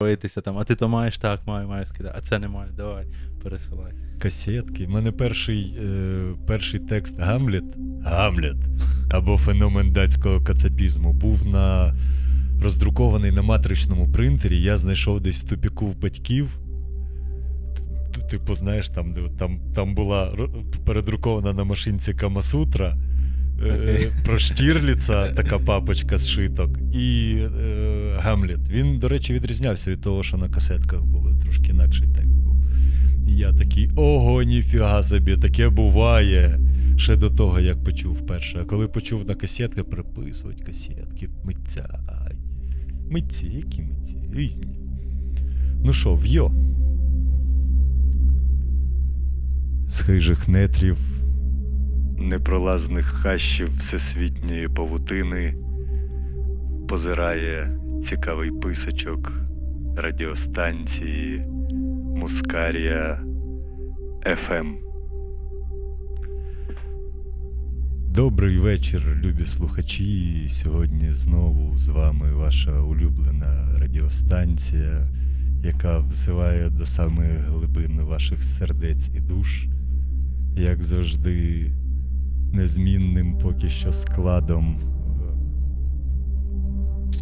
Боїтеся там, а ти то маєш, так, маю, маю скидати, а це не маю, давай, пересилай. Касетки. У мене перший е, перший текст Гамлет Гамлет або феномен датського кацапізму був на роздрукований на матричному принтері. Я знайшов десь в тупіку в батьків. Типу, знаєш, там там, там була передрукована на машинці Камасутра. Okay. Про Штірліца така папочка з шиток, і е, Гамлет. Він, до речі, відрізнявся від того, що на касетках було трошки інакший текст був. І я такий: ого, ніфіга собі, таке буває. Ще до того, як почув вперше. А коли почув на касетки, приписувати касетки, митця. Митці, які митці? Різні. Ну що, в'йо. З хижих нетрів непролазних хащів всесвітньої павутини позирає цікавий писочок радіостанції Мускарія ФМ. Добрий вечір, любі слухачі. Сьогодні знову з вами ваша улюблена радіостанція, яка взиває до самих глибин ваших сердець і душ, як завжди незмінним поки що складом.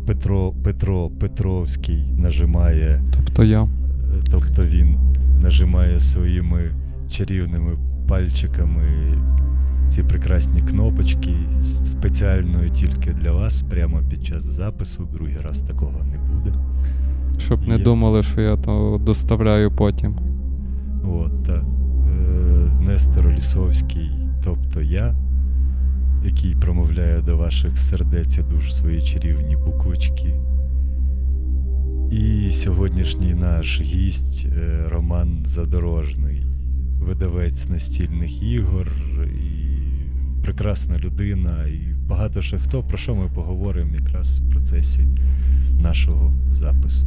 Петро Петро Петровський нажимає. Тобто я. Тобто він нажимає своїми чарівними пальчиками ці прекрасні кнопочки спеціально тільки для вас, прямо під час запису. Другий раз такого не буде. Щоб не думали, що я то доставляю потім. От, так. Е, Нестор Лісовський, тобто я який промовляє до ваших сердець і душ свої чарівні буквочки. І сьогоднішній наш гість е, Роман Задорожний, видавець настільних ігор, і прекрасна людина, і багато ще хто, про що ми поговоримо якраз в процесі нашого запису.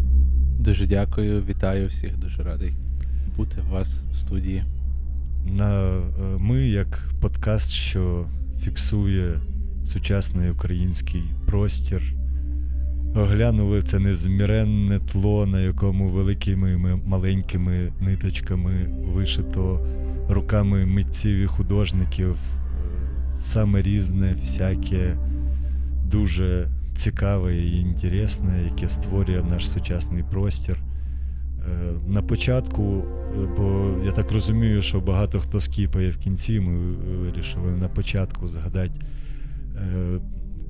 Дуже дякую, вітаю всіх, дуже радий бути у вас в студії. На, е, Ми, як подкаст, що фіксує сучасний український простір. Оглянули це незміренне тло, на якому великими маленькими ниточками вишито руками митців і художників. Саме різне, всяке дуже цікаве і інтересне, яке створює наш сучасний простір. Е, на початку, е, бо я так розумію, що багато хто скіпає в кінці, ми вирішили на початку згадати е,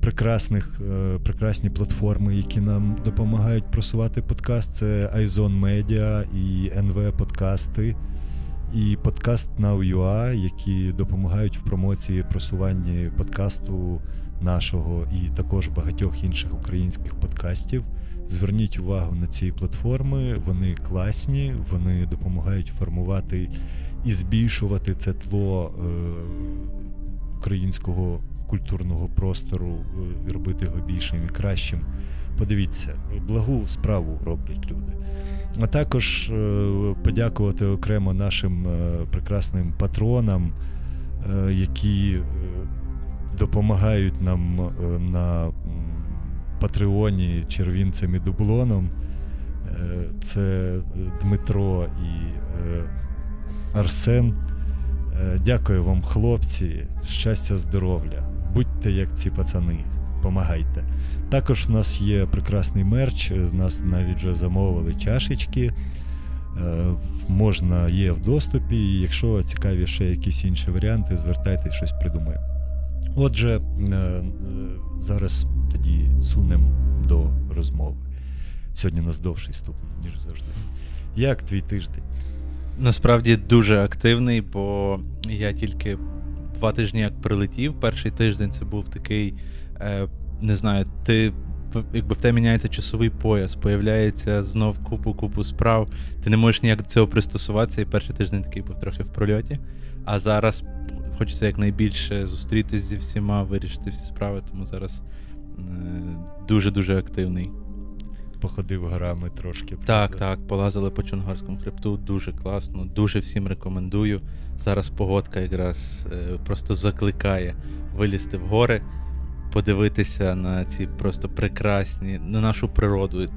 прекрасних, прекрасні платформи, які нам допомагають просувати подкаст. Це iZone Media і NV Подкасти. І подкаст Now.ua, які допомагають в промоції просуванні подкасту нашого і також багатьох інших українських подкастів. Зверніть увагу на ці платформи, вони класні, вони допомагають формувати і збільшувати це тло е, українського культурного простору, е, робити його більшим і кращим. Подивіться, благу справу роблять люди. А також е, подякувати окремо нашим прекрасним патронам, які допомагають нам на Патреоні червінцем і дублоном. Е, це Дмитро і е, Арсен. Е, дякую вам, хлопці, щастя, здоров'я. Будьте як ці пацани, помагайте. Також в нас є прекрасний мерч, у нас навіть вже замовили чашечки. Можна є в доступі, якщо цікаві ще якісь інші варіанти, звертайтесь, щось придумаємо. Отже, зараз тоді сунемо до розмови. Сьогодні нас довший ступень, ніж завжди. Як твій тиждень? Насправді дуже активний, бо я тільки два тижні як прилетів. Перший тиждень це був такий, е, не знаю, ти. Якби в тебе міняється часовий пояс, появляється знов купу-купу справ, ти не можеш ніяк до цього пристосуватися, і перший тиждень такий був трохи в прольоті. А зараз хочеться якнайбільше зустрітися зі всіма, вирішити всі справи, тому зараз дуже-дуже активний. Походив горами трошки. Так, так, полазили по Чонгорському хребту, дуже класно, дуже всім рекомендую. Зараз погодка якраз е, просто закликає вилізти в гори. подивитися на ці просто прекрасні, на нашу природу.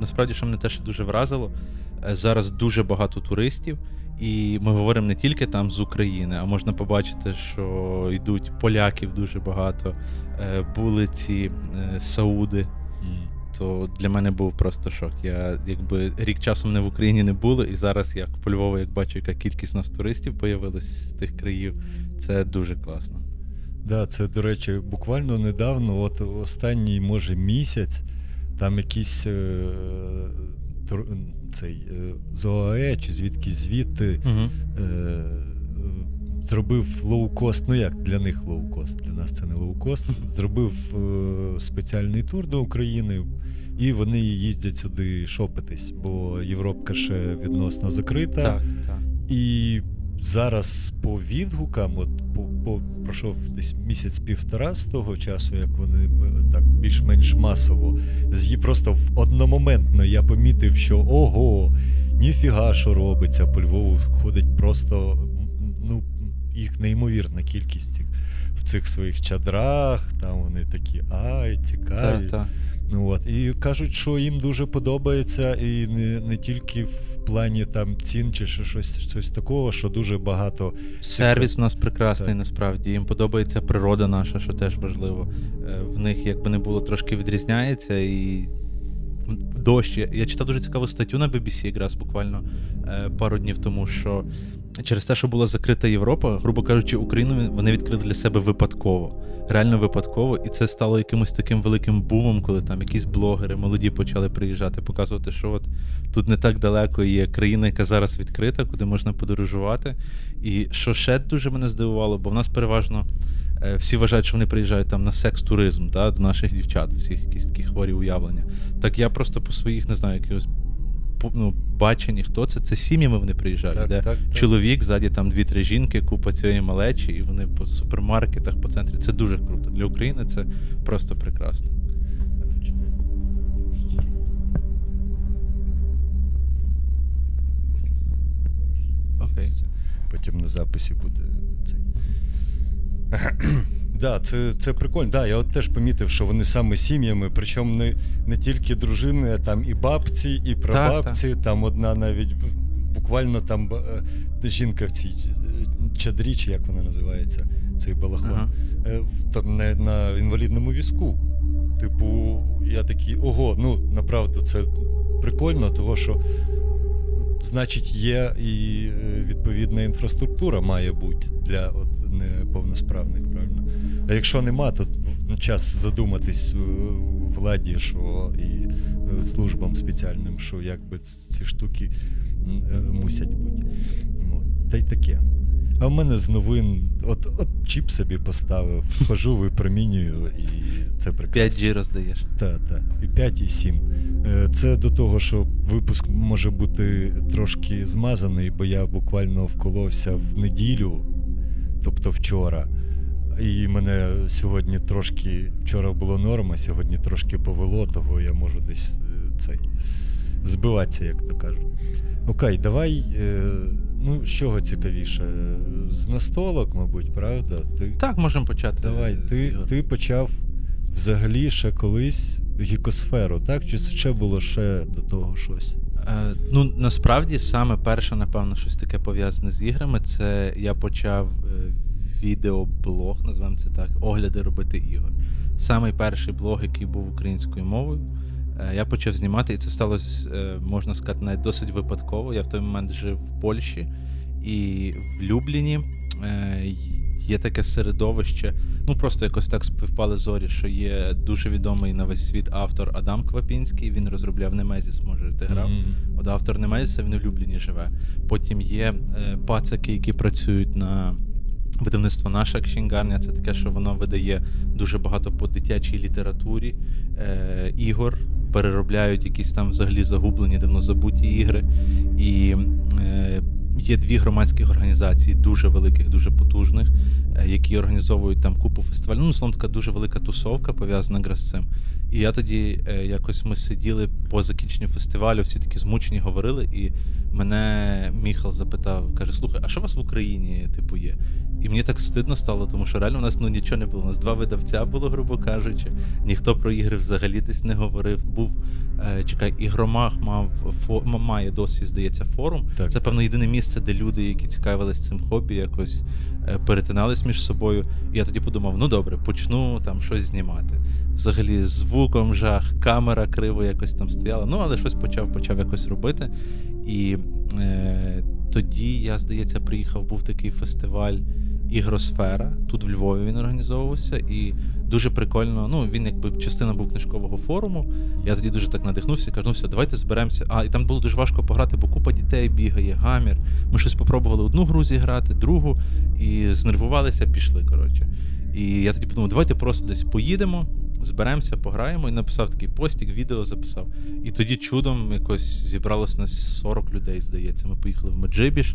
Насправді, що мене теж дуже вразило, е, зараз дуже багато туристів. І ми говоримо не тільки там з України, а можна побачити, що йдуть поляків дуже багато, е, були ці е, Сауди. То для мене був просто шок. Я якби рік часом не в Україні не було, і зараз як по Львову, як бачу, яка кількість нас туристів появилась з тих країв, це дуже класно. Да, це, до речі, буквально недавно, от останній, може, місяць, там якийсь е, цей з ОАЕ чи звідки звідти угу. е, зробив лоукост, ну як для них лоукост, для нас це не лоукост, зробив е, спеціальний тур до України, і вони їздять сюди шопитись, бо Європа ще відносно закрита. Так, так. І зараз по відгукам, от пройшов десь місяць-півтора з того часу, як вони так більш-менш масово, з просто в одномоментно я помітив, що ого, ніфіга, що робиться, по Львову ходить просто ну, їх неймовірна кількість цих, в цих своїх чадрах, там вони такі ай, цікаві. Так, так. Ну, от. І кажуть, що їм дуже подобається, і не не тільки в плані там цін чи щось щось такого, що дуже багато. Сервіс у нас прекрасний, так. насправді. Їм подобається природа наша, що теж важливо. Е, в них, якби не було, трошки відрізняється. і в дощі. Я читав дуже цікаву статтю на BBC якраз буквально е, пару днів тому, що через те, що була закрита Європа, грубо кажучи, Україну вони відкрили для себе випадково реально випадково, і це стало якимось таким великим бумом, коли там якісь блогери молоді почали приїжджати, показувати, що от тут не так далеко є країна, яка зараз відкрита, куди можна подорожувати. І що ще дуже мене здивувало, бо в нас переважно е, всі вважають, що вони приїжджають там на секс-туризм, да, до наших дівчат, всіх якісь такі хворі уявлення. Так я просто по своїх не знаю, якихось ну, бачені, хто це. Це сім'ями вони приїжджають, так, де так, чоловік, ззаді там дві-три жінки, купа цієї малечі, і вони по супермаркетах, по центрі. Це дуже круто. Для України це просто прекрасно. Окей. Потім на записі буде цей. Да, це це прикольно. Да, Я от теж помітив, що вони саме сім'ями, причому не не тільки дружини, а там і бабці, і прабабці. Так, так. Там одна навіть буквально там е, жінка в цій е, чадрі, чи як вона називається, цей балахон, ага. Е, там на, на інвалідному візку. Типу, я такий, ого, ну направду це прикольно, того що. Значить, є і відповідна інфраструктура має бути для от неповносправних, правильно? А якщо нема, то час задуматись владі, що і е, службам спеціальним, що якби ці штуки е, мусять бути. Та й таке. А в мене з новин, от от чіп собі поставив, хожу, випромінюю, і це прекрасно. 5G роздаєш. Так, так. І 5, і 7. Е, це до того, що випуск може бути трошки змазаний, бо я буквально вколовся в неділю, тобто вчора. І мене сьогодні трошки вчора було норма, сьогодні трошки повело, того я можу десь е, цей збиватися, як то кажуть. Окей, давай. Е, ну, з чого цікавіше? З настолок, мабуть, правда? Ти... Так, можемо почати. Давай. Ти ти почав взагалі ще колись гікосферу, так? Чи ще було ще до того щось? Е, Ну, насправді, саме перше, напевно, щось таке пов'язане з іграми, це я почав е, відеоблог, називаємо це так, огляди робити ігор. Самий перший блог, який був українською мовою, е, я почав знімати, і це сталося, е, можна сказати, навіть досить випадково. Я в той момент жив в Польщі і в Любліні е, є таке середовище. Ну просто якось так співпали зорі, що є дуже відомий на весь світ автор Адам Квапінський. Він розробляв Немезіс, може ти грав. Mm-hmm. От автор Немезіса він у Любліні живе. Потім є пацаки, які працюють на Видавництво наша кшінгарня це таке, що воно видає дуже багато по дитячій літературі е, ігор, переробляють якісь там взагалі загублені, давно забуті ігри. І е, є дві громадські організації, дуже великих, дуже потужних, е, які організовують там купу фестивалів. Ну, словом, така дуже велика тусовка пов'язана з цим. І я тоді е, якось ми сиділи по закінченню фестивалю, всі такі змучені говорили, і мене Міхал запитав, каже: Слухай, а що у вас в Україні типу є? І мені так стидно стало, тому що реально у нас ну нічого не було. У нас два видавця було, грубо кажучи. Ніхто про ігри взагалі десь не говорив. Був е, чекай, ігромах мав фо, має досі, здається, форум. Так. Це певно єдине місце, де люди, які цікавились цим хобі, якось перетинались між собою. І я тоді подумав: ну добре, почну там щось знімати. Взагалі, звуком жах, камера криво якось там стояла. Ну, але щось почав почав якось робити. І е, тоді я, здається, приїхав, був такий фестиваль Ігросфера. Тут в Львові він організовувався, і дуже прикольно. Ну, він якби частина був книжкового форуму. Я тоді дуже так надихнувся, кажу, ну все, давайте зберемося. А і там було дуже важко пограти, бо купа дітей бігає, гамір. Ми щось попробували одну гру зіграти, другу, і знервувалися, пішли. Коротше. І я тоді подумав, давайте просто десь поїдемо, зберемося, пограємо. І написав такий постік, відео записав. І тоді чудом якось зібралось нас 40 людей, здається. Ми поїхали в Меджибіш.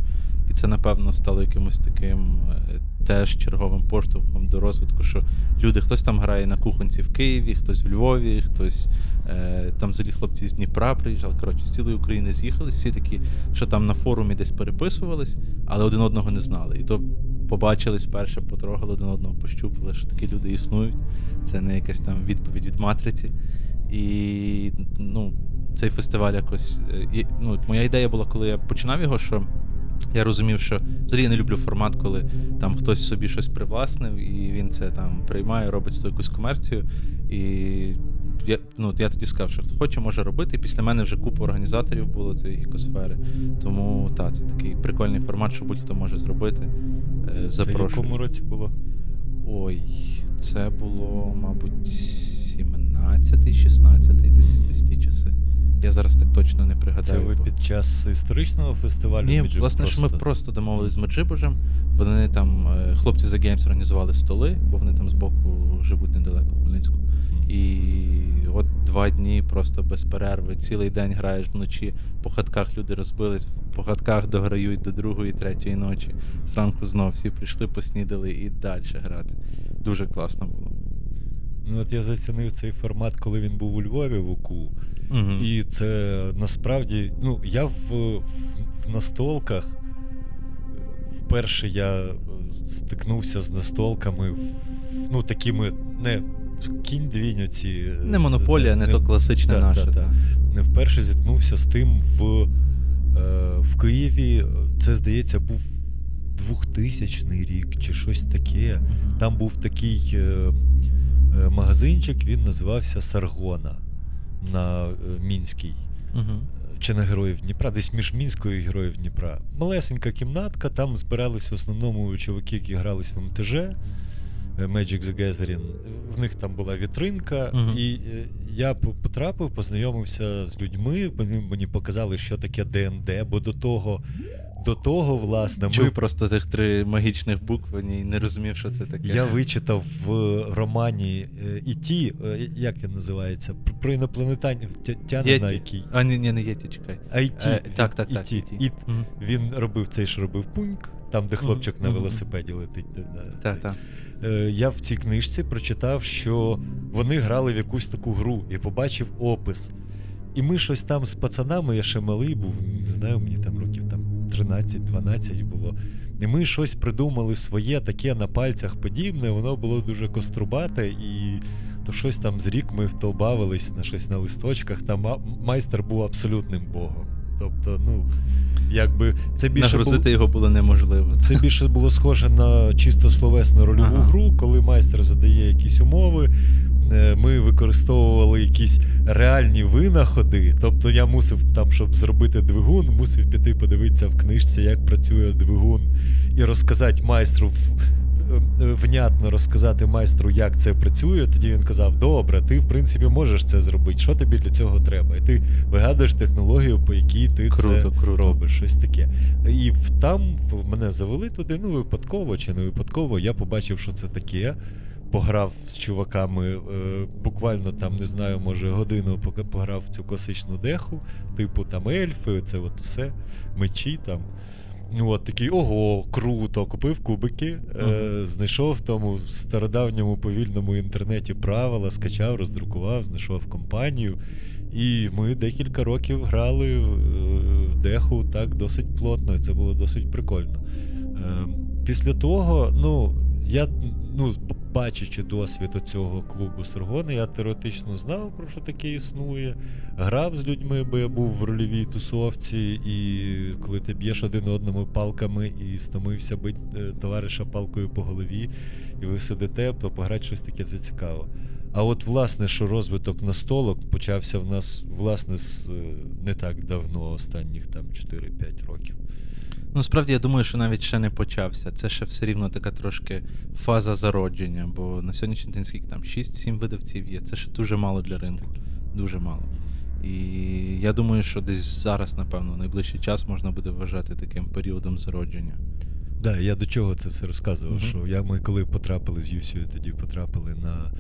Це, напевно, стало якимось таким е, теж черговим поштовхом до розвитку, що люди, хтось там грає на кухонці в Києві, хтось в Львові, хтось е, там взагалі хлопці з Дніпра приїжджали. Коротше, з цілої України з'їхались, всі такі, що там на форумі десь переписувались, але один одного не знали. І то побачились вперше, потрогали один одного, пощупали, що такі люди існують. Це не якась там відповідь від матриці. І ну, цей фестиваль якось. е, ну, Моя ідея була, коли я починав його, що. Я розумів, що взагалі я не люблю формат, коли там хтось собі щось привласнив, і він це там приймає, робить з якусь комерцію. І я ну, я тоді сказав, що хто хоче, може робити. І після мене вже купа організаторів було цієї екосфери. Тому так, це такий прикольний формат, що будь-хто може зробити. Запрошую. Це в якому році було? Ой, це було, мабуть, 17-й, 16-й, десь, десь ті часи. Я зараз так точно не пригадаю. Це ви бо... під час історичного фестивалю? Ні, Меджиб власне просто... ж ми просто домовились з Меджибожем. Вони там, е, хлопці за Games організували столи, бо вони там збоку живуть недалеко в Хмельницьку. Mm. І от два дні просто без перерви. Цілий день граєш вночі, по хатках люди розбились, по хатках дограють до другої, третьої ночі. Зранку знов всі прийшли, поснідали і далі грати. Дуже класно було. Ну, от я зацінив цей формат, коли він був у Львові в УКУ. Угу. І це насправді. Ну, я в, в, в настолках. Вперше я стикнувся з настолками, ну, такими не кінь двінь оці. Не монополія, не, не то класичне та, наше. Та, та. Не вперше зіткнувся з тим в, е, в Києві. Це, здається, був 2000 рік чи щось таке. Там був такий. Е, Е, магазинчик, він називався Саргона на е, Мінській. Угу. Чи на Героїв Дніпра, десь між Мінською і Героїв Дніпра. Малесенька кімнатка, там збирались в основному чоловіки, які грались в МТЖ. Е, Magic the Gathering. В них там була вітринка, uh-huh. і я потрапив, познайомився з людьми. Вони мені показали, що таке ДНД, бо до того до того, власне, Чув ми... просто тих три магічних букви і не розумів, що це таке. Я вичитав в романі е, Іті, е, як він називається? Про інопланетянина, який. А, ні, ні, не Єті, чекай. А Іті. Е, так, так, так. Він робив цей, що робив пуньк, там, де хлопчик на велосипеді летить. Так, так. Я в цій книжці прочитав, що вони грали в якусь таку гру і побачив опис. І ми щось там з пацанами, я ще малий був, не знаю, мені там років там 13-12 було. І ми щось придумали своє, таке на пальцях подібне, воно було дуже кострубате, і то щось там з рік ми в то бавились на щось на листочках. Там майстер був абсолютним богом. Тобто, ну, якби це більше Нагрузити було, його було неможливо. Це більше було схоже на чисто словесну рольову ага. гру, коли майстер задає якісь умови. Е, ми використовували якісь реальні винаходи. Тобто я мусив там, щоб зробити двигун, мусив піти подивитися в книжці, як працює двигун, і розказати майстру е, внятно розказати майстру, як це працює. Тоді він казав: Добре, ти в принципі можеш це зробити. Що тобі для цього треба? І ти вигадуєш технологію, по якій ти круто, це круто. робиш. Щось таке. І там мене завели туди. Ну випадково чи не випадково. Я побачив, що це таке пограв з чуваками, е, буквально там, не знаю, може, годину пограв в цю класичну деху, типу там ельфи, це от все, мечі там. От такий ого, круто, купив кубики, е, знайшов в тому стародавньому повільному інтернеті правила, скачав, роздрукував, знайшов компанію. І ми декілька років грали в е, деху так досить плотно, і це було досить прикольно. Е, після того, ну, я ну, бачачи досвід цього клубу Соргони, я теоретично знав, про що таке існує. Грав з людьми, бо я був в рольовій тусовці, і коли ти б'єш один одному палками і стомився бити е, товариша палкою по голові, і ви сидите, то пограти щось таке зацікаво. А от, власне, що розвиток настолок почався в нас, власне, з е, не так давно, останніх там 4-5 років. Ну, справді, я думаю, що навіть ще не почався. Це ще все рівно така трошки фаза зародження, бо на сьогоднішній день скільки там 6-7 видавців є. Це ще дуже мало для ринку. Дуже мало. І я думаю, що десь зараз, напевно, найближчий час можна буде вважати таким періодом зародження. Так, да, я до чого це все розказував. Uh-huh. Що я ми коли потрапили з Юсією, тоді потрапили на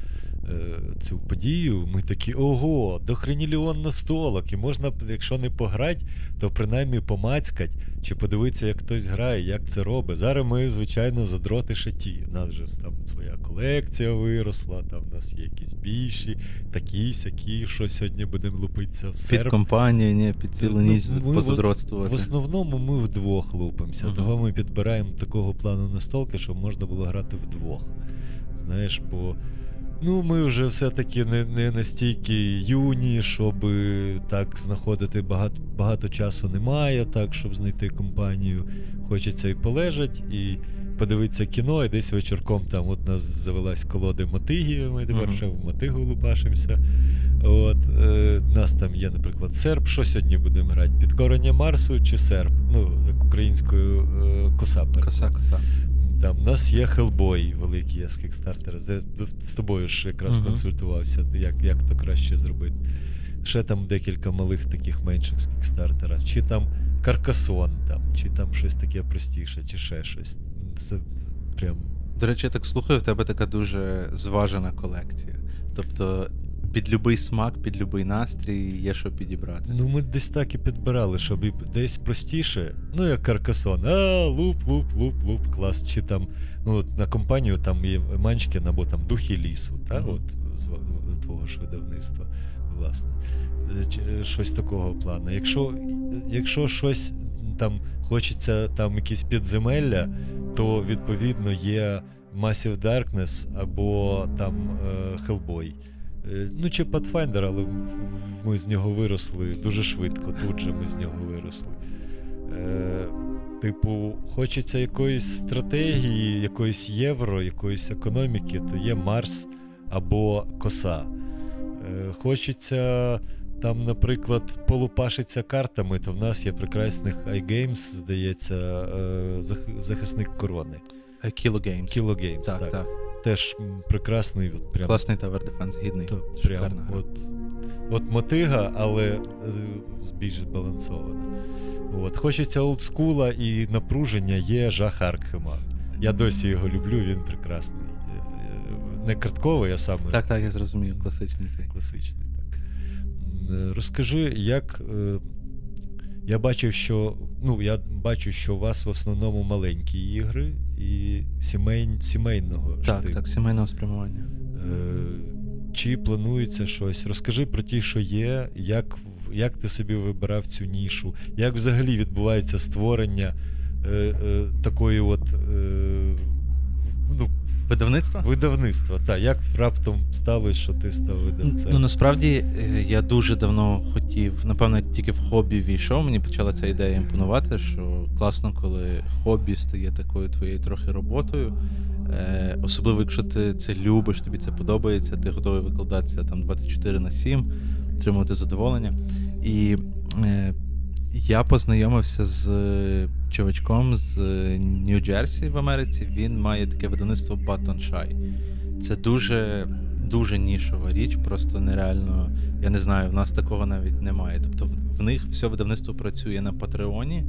цю подію, ми такі ого, дохреніліон настолок, і можна, якщо не пограти, то принаймні помацькать чи подивитися, як хтось грає, як це робить. Зараз ми, звичайно, задроти шаті. У нас вже там своя колекція виросла, там у нас є якісь більші, такі, сякі, що сьогодні будемо лупитися в серп. Під компанію, ні, під цілу ну, ніч ну, позадротствувати. В основному ми вдвох лупимося, uh-huh. того ми підбираємо такого плану настолки, щоб можна було грати вдвох. Знаєш, бо. Ну, ми вже все-таки не не настільки юні, щоб так знаходити багато багато часу немає, так, щоб знайти компанію. Хочеться і полежать, і подивитися кіно, і десь вечірком там от нас завелась колоди мотиги, ми тепер ще в мотигу лупашимося. От, е, Нас там є, наприклад, серп. Що сьогодні будемо грати? Підкорення Марсу чи серп? Ну, як українською е, коса. Коса, коса. Там у нас є Хелбой великий з кікстартера. З тобою ж якраз uh-huh. консультувався, як як то краще зробити. Ще там декілька малих таких менших з кікстартера. Чи там Каркасон, там, чи там щось таке простіше, чи ще щось. Це прям. До речі, я так слухаю, в тебе така дуже зважена колекція. Тобто під любий смак, під любий настрій є що підібрати. Ну, ми десь так і підбирали, щоб десь простіше, ну як каркасон, а луп, луп, луп, луп, клас. Чи там ну, от на компанію там є Манчкін або там Духи лісу, та, mm-hmm. от з твого ж видавництва, власне. Е, щось такого плану. Якщо якщо щось там хочеться там якісь підземелля, то відповідно є Massive Darkness або там е, Hellboy. Е, ну, чи Pathfinder, але ми з нього виросли дуже швидко. Тут же ми з нього виросли. Е, Типу, хочеться якоїсь стратегії, якоїсь євро, якоїсь економіки, то є Марс або коса. Е, Хочеться там, наприклад, полупашиться картами, то в нас є прекрасних iGames, здається, е, захисник корони. Kilo Games. Kilo Games, так. так. так теж прекрасний. От, прям, Класний Tower Defense, гідний. То, прям, от, от мотига, але е, більш збалансована. От, Хочеться олдскула і напруження є жах Аркхема. Я досі його люблю, він прекрасний. Е, е, не картковий, а саме. Так, так, я зрозумів, класичний цей. Класичний, так. Розкажи, як. Я бачив, що ну, я бачу, що у вас в основному маленькі ігри і сімей, сімейного Так, штибу. так, сімейного спрямування. Е, Чи планується щось? Розкажи про ті, що є, як як ти собі вибирав цю нішу, як взагалі відбувається створення е, е, такої от. Е, ну, Видавництва? Видавництва, так. Як раптом сталося, що ти став видавцем? Ну насправді е, я дуже давно хотів, напевно, тільки в хобі війшов, мені почала ця ідея імпонувати, що класно, коли хобі стає такою твоєю трохи роботою. Е, Особливо, якщо ти це любиш, тобі це подобається, ти готовий викладатися там 24 на 7, отримувати задоволення. І е, я познайомився з чувачком з Нью-Джерсі в Америці. Він має таке видавництво Button Shy. Це дуже дуже нішова річ, просто нереально. Я не знаю, в нас такого навіть немає. Тобто в них все видавництво працює на Патреоні.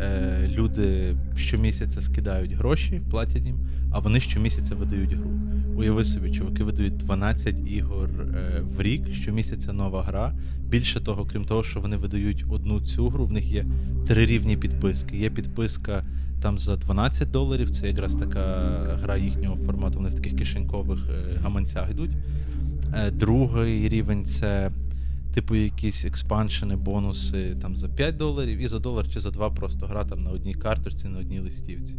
Е, люди щомісяця скидають гроші, платять їм, а вони щомісяця видають гру. Уяви собі, чуваки видають 12 ігор е, в рік, щомісяця нова гра. Більше того, крім того, що вони видають одну цю гру, в них є три рівні підписки. Є підписка там за 12 доларів, це якраз така гра їхнього формату, вони в таких кишенькових е, гаманцях йдуть. Другий рівень це. Типу, якісь експаншени, бонуси там за 5 доларів і за долар чи за 2 просто гра там на одній карточці, на одній листівці.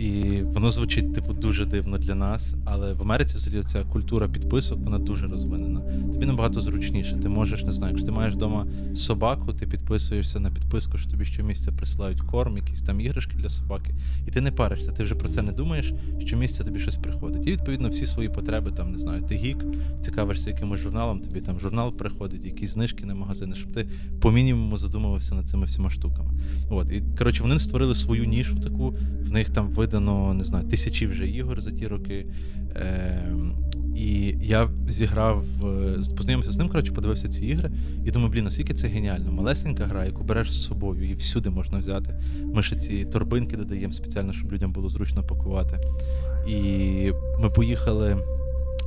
І воно звучить, типу, дуже дивно для нас, але в Америці взагалі ця культура підписок, вона дуже розвинена. Тобі набагато зручніше. Ти можеш, не знаю, якщо ти маєш вдома собаку, ти підписуєшся на підписку, що тобі щомісяця присилають корм, якісь там іграшки для собаки, і ти не паришся, ти вже про це не думаєш, щомісяця тобі щось приходить. І відповідно всі свої потреби, там не знаю, ти гік, цікавишся якимось журналом, тобі там журнал приходить, якісь знижки на магазини, щоб ти по мінімуму задумувався над цими всіма штуками. От і коротше, вони створили свою нішу таку, в них там видано, не знаю, тисячі вже ігор за ті роки. Е, І я зіграв, е, познайомився з ним, коротше, подивився ці ігри, і думаю, блін, наскільки це геніально. Малесенька гра, яку береш з собою, і всюди можна взяти. Ми ще ці торбинки додаємо спеціально, щоб людям було зручно пакувати. І ми поїхали.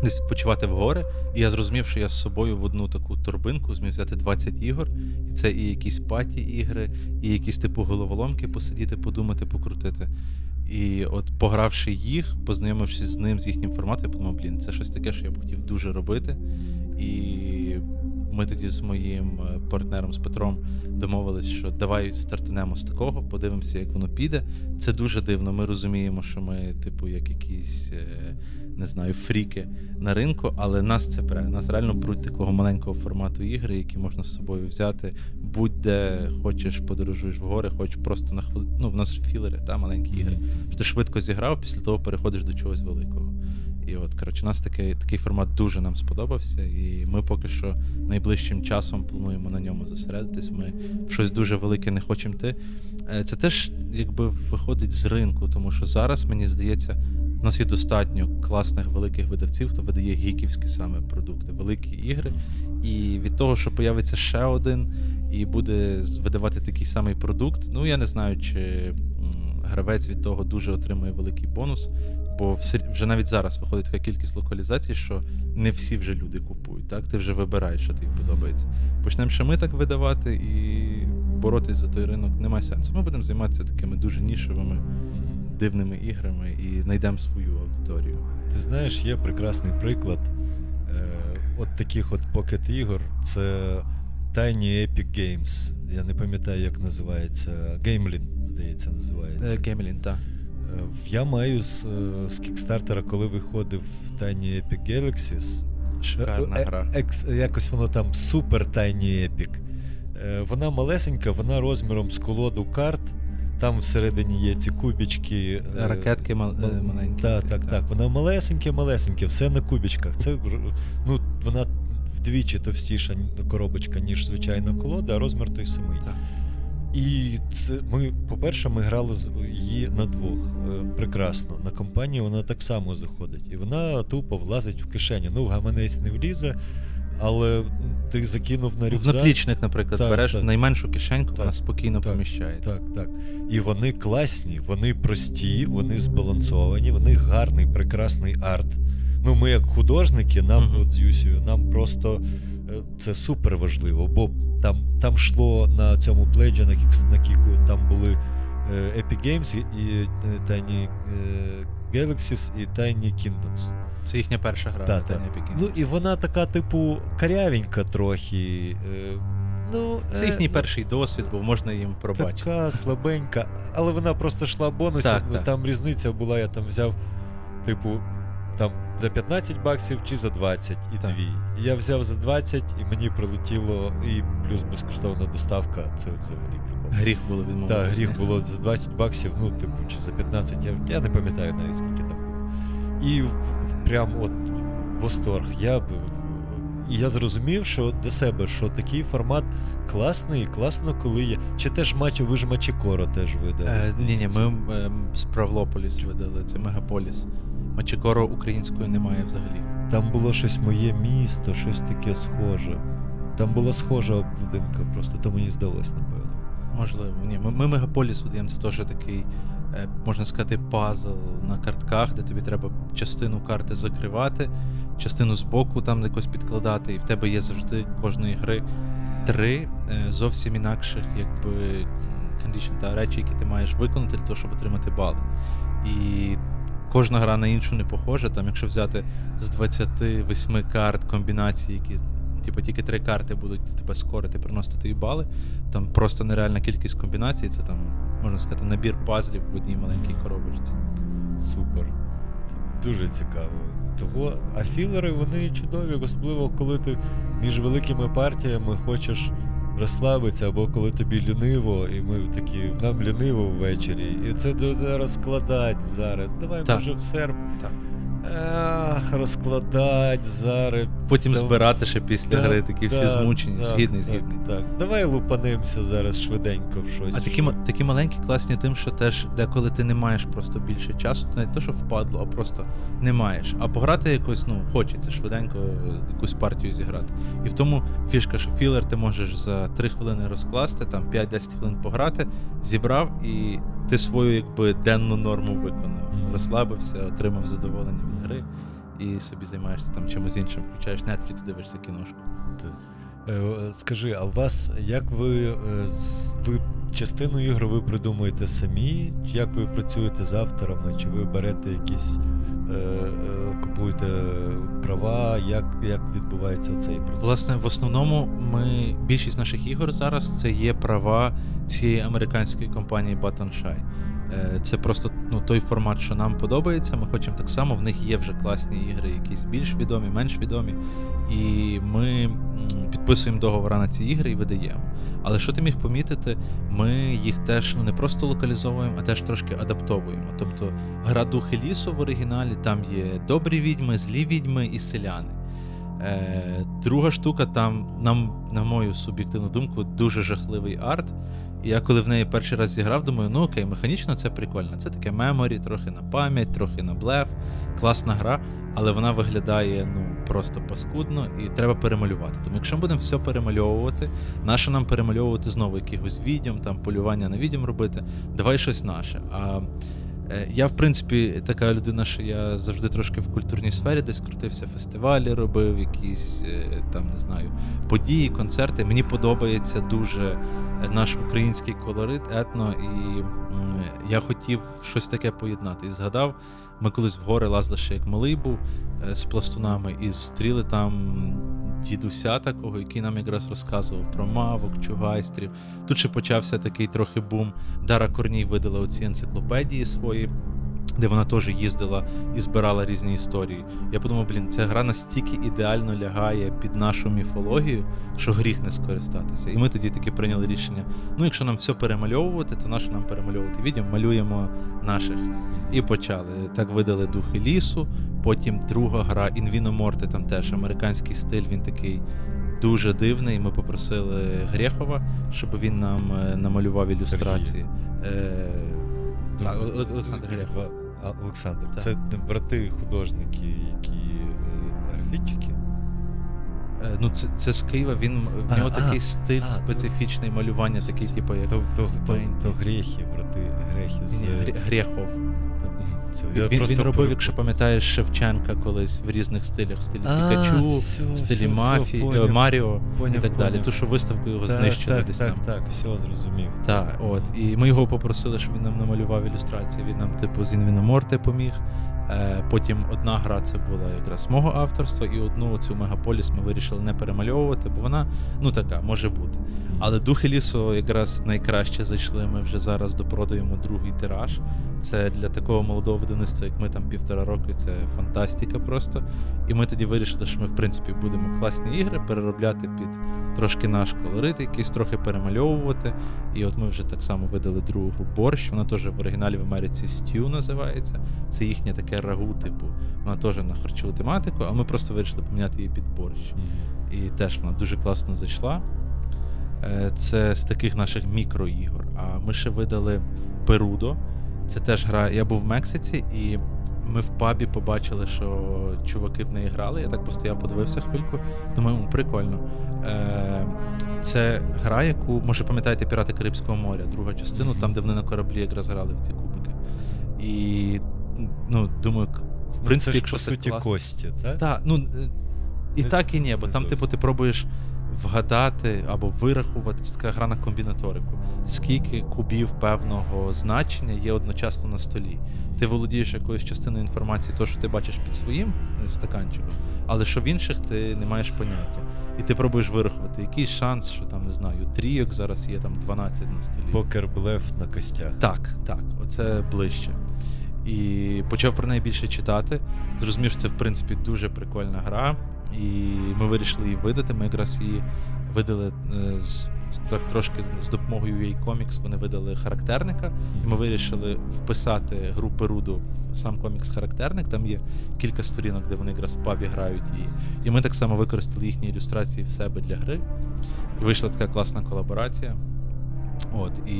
Десь відпочивати в гори, і я зрозумів, що я з собою в одну таку торбинку зміг взяти 20 ігор, і це і якісь паті ігри, і якісь типу головоломки посидіти, подумати, покрутити. І от погравши їх, познайомившись з ним, з їхнім форматом, я подумав, блін, це щось таке, що я б хотів дуже робити. І ми тоді з моїм е, партнером з Петром домовились, що давай стартанемо з такого, подивимося, як воно піде. Це дуже дивно. Ми розуміємо, що ми, типу, як якісь. Не знаю, фріки на ринку, але нас це бере. Нас реально пруть такого маленького формату ігри, які можна з собою взяти. Будь-де хочеш, подорожуєш в гори, хочеш просто на хвилину. Ну, в нас філери, та маленькі ігри. Що ти швидко зіграв, після того переходиш до чогось великого. І от, коротше, нас такий такий формат дуже нам сподобався, і ми поки що найближчим часом плануємо на ньому зосередитись. Ми в щось дуже велике не хочемо йти. Е, це теж якби виходить з ринку, тому що зараз, мені здається, у нас є достатньо класних великих видавців, хто видає гіківські саме продукти, великі ігри. І від того, що появиться ще один і буде видавати такий самий продукт, ну я не знаю, чи гравець від того дуже отримує великий бонус. Бо вже навіть зараз виходить така кількість локалізацій, що не всі вже люди купують. Так, ти вже вибираєш, що тобі подобається. Почнемо ще ми так видавати і боротись за той ринок немає сенсу. Ми будемо займатися такими дуже нішевими дивними іграми і знайдемо свою аудиторію. Ти знаєш, є прекрасний приклад е, от таких от покет ігор. Це Tiny Epic Games. Я не пам'ятаю, як називається. Gamelin, здається, називається. Gamelin, так. Е, я маю з, е, з Кікстартера, коли виходив Tiny Epic Galaxies. Шикарна е, гра. Екс, якось воно там супер Tiny Epic. Вона малесенька, вона розміром з колоду карт. Там всередині є ці кубічки. Е, Ракетки мал... Е, маленькі. Так, так, так. Вона малесеньке-малесеньке, все на кубічках. Це ну, Вона вдвічі товстіша коробочка, ніж звичайна колода, а розмір той самий. Так. І це ми, по-перше, ми грали її на двох. Е, прекрасно. На компанію вона так само заходить. І вона тупо влазить в кишеню. Ну, в гаманець не влізе, але ти закинув на рюкзак. В наплічник, наприклад, так, береш так. найменшу кишеньку, так, вона спокійно так, поміщається. Так, так. І вони класні, вони прості, вони збалансовані, вони гарний, прекрасний арт. Ну, ми, як художники, нам uh-huh. от з Юсію, нам просто е, це супер важливо, бо там там шло на цьому пледжі на, на Кіку, там були е, Epic Games і е, Tiny Galaxies і Tiny Kingdoms. Це їхня перша гра. Та, та. Ну і вона така, типу, карявенька трохи. Е, ну, Це їхній е, перший досвід, бо можна їм пробачити. Така слабенька, але вона просто йшла бонусом. Так, так. Там різниця була, я там взяв, типу, там за 15 баксів чи за 20 і так. дві. І я взяв за 20 і мені прилетіло, і плюс безкоштовна доставка. Це взагалі прикольно. Гріх було відмовити. Так, гріх було за 20 баксів, ну, типу, чи за 15, я я не пам'ятаю навіть скільки там. І прям от восторг. Я я зрозумів, що для себе, що такий формат класний, класно, коли є. Чи теж матч, ви ж Мачікоро теж видали? Е, Ні, ні, ми е, Справлополіс видали, це Мегаполіс. Мачікоро української немає взагалі. Там було щось моє місто, щось таке схоже. Там була схожа обкладинка просто, то мені здалось, напевно. Можливо, ні. Ми, ми Мегаполіс видаємо, це теж такий можна сказати, пазл на картках, де тобі треба частину карти закривати, частину збоку там якось підкладати, і в тебе є завжди кожної гри три е, зовсім інакших якби, condition, та речі, які ти маєш виконати для того, щоб отримати бали. І кожна гра на іншу не похожа. Там, якщо взяти з 28 карт комбінацій, які типу, тільки три карти будуть тебе скорити, приносити тобі бали. Там просто нереальна кількість комбінацій. Це там, можна сказати, набір пазлів в одній маленькій коробочці. Супер. Дуже цікаво. Того, а філери вони чудові, особливо коли ти між великими партіями хочеш розслабитися, або коли тобі ліниво, і ми такі, нам ліниво ввечері. І це до- розкладать зараз. Давай, Так. може, в серп. Так. Ах, розкладать зараз. Потім Та- збирати ще після Да, гри, такі всі змучені, так, згідний, так, згідний. Так, давай лупанимося зараз швиденько в щось. А такі, що- такі маленькі класні тим, що теж деколи ти не маєш просто більше часу, то навіть то, що впадло, а просто не маєш. А пограти якось, ну, хочеться швиденько якусь партію зіграти. І в тому фішка, що філер ти можеш за 3 хвилини розкласти, там 5-10 хвилин пограти, зібрав і ти свою якби денну норму виконав. Мгм. Розслабився, отримав задоволення від гри і собі займаєшся там чимось іншим, включаєш Netflix, дивишся кіношку. Е, Скажи, а у вас як ви, е, ви частину ігор ви придумуєте самі? Як ви працюєте з авторами? Чи ви берете якісь е, купуєте права? Як, як відбувається цей процес? Власне, в основному ми більшість наших ігор зараз це є права цієї американської компанії Shy. Е, Це просто ну, той формат, що нам подобається. Ми хочемо так само. В них є вже класні ігри, якісь більш відомі, менш відомі. І ми підписуємо договори на ці ігри і видаємо. Але що ти міг помітити, ми їх теж ну, не просто локалізовуємо, а теж трошки адаптовуємо. Тобто гра Духи лісу в оригіналі там є добрі відьми, злі відьми і селяни. Е, друга штука, там, нам, на мою суб'єктивну думку, дуже жахливий арт. Я коли в неї перший раз зіграв, думаю, ну окей, механічно це прикольно. Це таке меморі, трохи на пам'ять, трохи на блеф, класна гра, але вона виглядає ну просто паскудно і треба перемалювати. Тому якщо ми будемо все перемальовувати, наше нам перемальовувати знову якихось відьом, там полювання на відьом робити, давай щось наше. А Е, Я, в принципі, така людина, що я завжди трошки в культурній сфері, десь крутився, фестивалі робив, якісь е, там, не знаю, події, концерти. Мені подобається дуже наш український колорит, етно, і я хотів щось таке поєднати. І згадав, ми колись в гори лазили ще як малий був е, з пластунами, і зустріли там дідуся такого, який нам якраз розказував про мавок, чугайстрів. Тут ще почався такий трохи бум. Дара Корній видала оці енциклопедії свої, де вона теж їздила і збирала різні історії. Я подумав, блін, ця гра настільки ідеально лягає під нашу міфологію, що гріх не скористатися. І ми тоді таки прийняли рішення: ну, якщо нам все перемальовувати, то наше нам перемальовувати відео, малюємо наших. І почали. Так видали духи лісу. Потім друга гра Інвіно Морти, там теж американський стиль, він такий дуже дивний. Ми попросили Грєхова, щоб він нам е, намалював ілюстрації. Е, Ну, Олександр Грєхов. А, Олександр, Так. це брати художники, які е, графітчики? Е, Ну, це, це з Києва. Він в нього а, такий стиль а, специфічний малювання, такий, типу, як То, то, то, то грехи, брати, грехи з. Грєхов. Це, я Він, просто він робив, якщо пам'ятаєш, Шевченка колись в різних стилях, в стилі А, Пікачу, в стилі Мафії, поняв. е, Маріо Поняв, і так далі. Ту, що виставку його Так, знищили так, десь так, там. так, все зрозумів. Так, от. І ми його попросили, щоб він нам намалював ілюстрації. Він нам, типу, з Інвіноморти поміг. Е, потім одна гра це була якраз мого авторства, і одну цю мегаполіс ми вирішили не перемальовувати, бо вона ну така може бути. Але духи лісу якраз найкраще зайшли. Ми вже зараз допродаємо другий тираж. Це для такого молодого видавництва, як ми там півтора роки, це фантастика просто. І ми тоді вирішили, що ми, в принципі, будемо класні ігри переробляти під трошки наш колорит, якийсь трохи перемальовувати. І от ми вже так само видали другу гру борщ. Вона теж в оригіналі в Америці Стю називається. Це їхнє таке рагу, типу. Вона теж на харчову тематику, а ми просто вирішили поміняти її під борщ. І теж вона дуже класно зайшла. Е, Це з таких наших мікроігор. А ми ще видали Перудо. Це теж гра. Я був в Мексиці, і ми в пабі побачили, що чуваки в неї грали. Я так постояв, подивився хвильку. Думаю, прикольно. Е, Це гра, яку, може, пам'ятаєте, Пірати Карибського моря, друга частину, там, де вони на кораблі якраз грали в ці кубики. І ну, думаю, в Ну, принципі, це ж якщо по суті класно- кості, так? так, ну е, і Не- так і ні, бо там, типу, ти пробуєш вгадати або вирахувати це така гра на комбінаторику, скільки кубів певного значення є одночасно на столі. Ти володієш якоюсь частиною інформації, то що ти бачиш під своїм е, стаканчиком, але що в інших ти не маєш поняття. І ти пробуєш вирахувати, який шанс, що там не знаю, трійок зараз є там 12 на столі. Покер блеф на костях. Так, так, оце ближче. І почав про неї більше читати. Зрозумів, що це в принципі дуже прикольна гра. І ми вирішили її видати. Ми якраз її видали е, з так трошки з допомогою UA Comics Вони видали характерника, і ми вирішили вписати гру Перуду в сам комікс-характерник. Там є кілька сторінок, де вони якраз в пабі грають її. І ми так само використали їхні ілюстрації в себе для гри. І вийшла така класна колаборація. От, і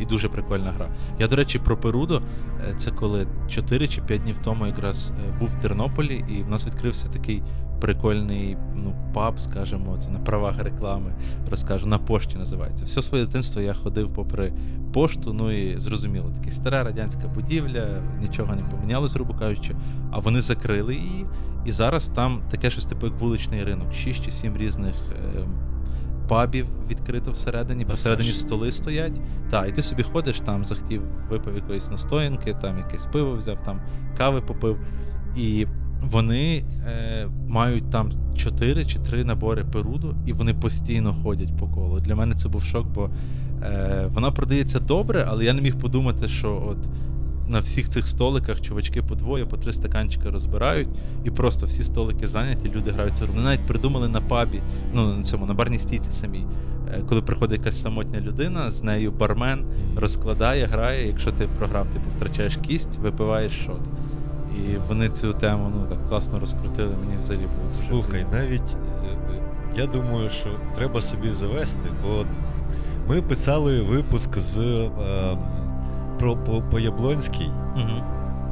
і дуже прикольна гра. Я, до речі, про Перудо. Е, це коли 4 чи 5 днів тому якраз е, був в Тернополі, і в нас відкрився такий прикольний ну, паб, скажімо, це на правах реклами, розкажу, на пошті називається. Все своє дитинство я ходив попри пошту, ну і зрозуміло, така стара радянська будівля, нічого не помінялось, грубо кажучи, а вони закрили її. І зараз там таке щось типу як вуличний ринок, 6 чи 7 різних. Е, пабів відкрито всередині, посередині столи стоять. Так, і ти собі ходиш, там захотів, випив якоїсь настоянки, там якесь пиво взяв, там кави попив. І вони е, мають там 4 чи 3 набори перуду, і вони постійно ходять по колу. Для мене це був шок, бо е, вона продається добре, але я не міг подумати, що от на всіх цих столиках чувачки по двоє, по три стаканчика розбирають, і просто всі столики зайняті, люди грають цю Вони навіть придумали на пабі, ну на цьому на барній стійці самій. Е, коли приходить якась самотня людина, з нею бармен розкладає, грає. Якщо ти програв, ти втрачаєш кість, випиваєш шот. І вони цю тему ну так класно розкрутили. Мені взагалі було. Слухай, навіть е, е, я думаю, що треба собі завести, бо ми писали випуск з. Е, про по, по Яблонській. Угу.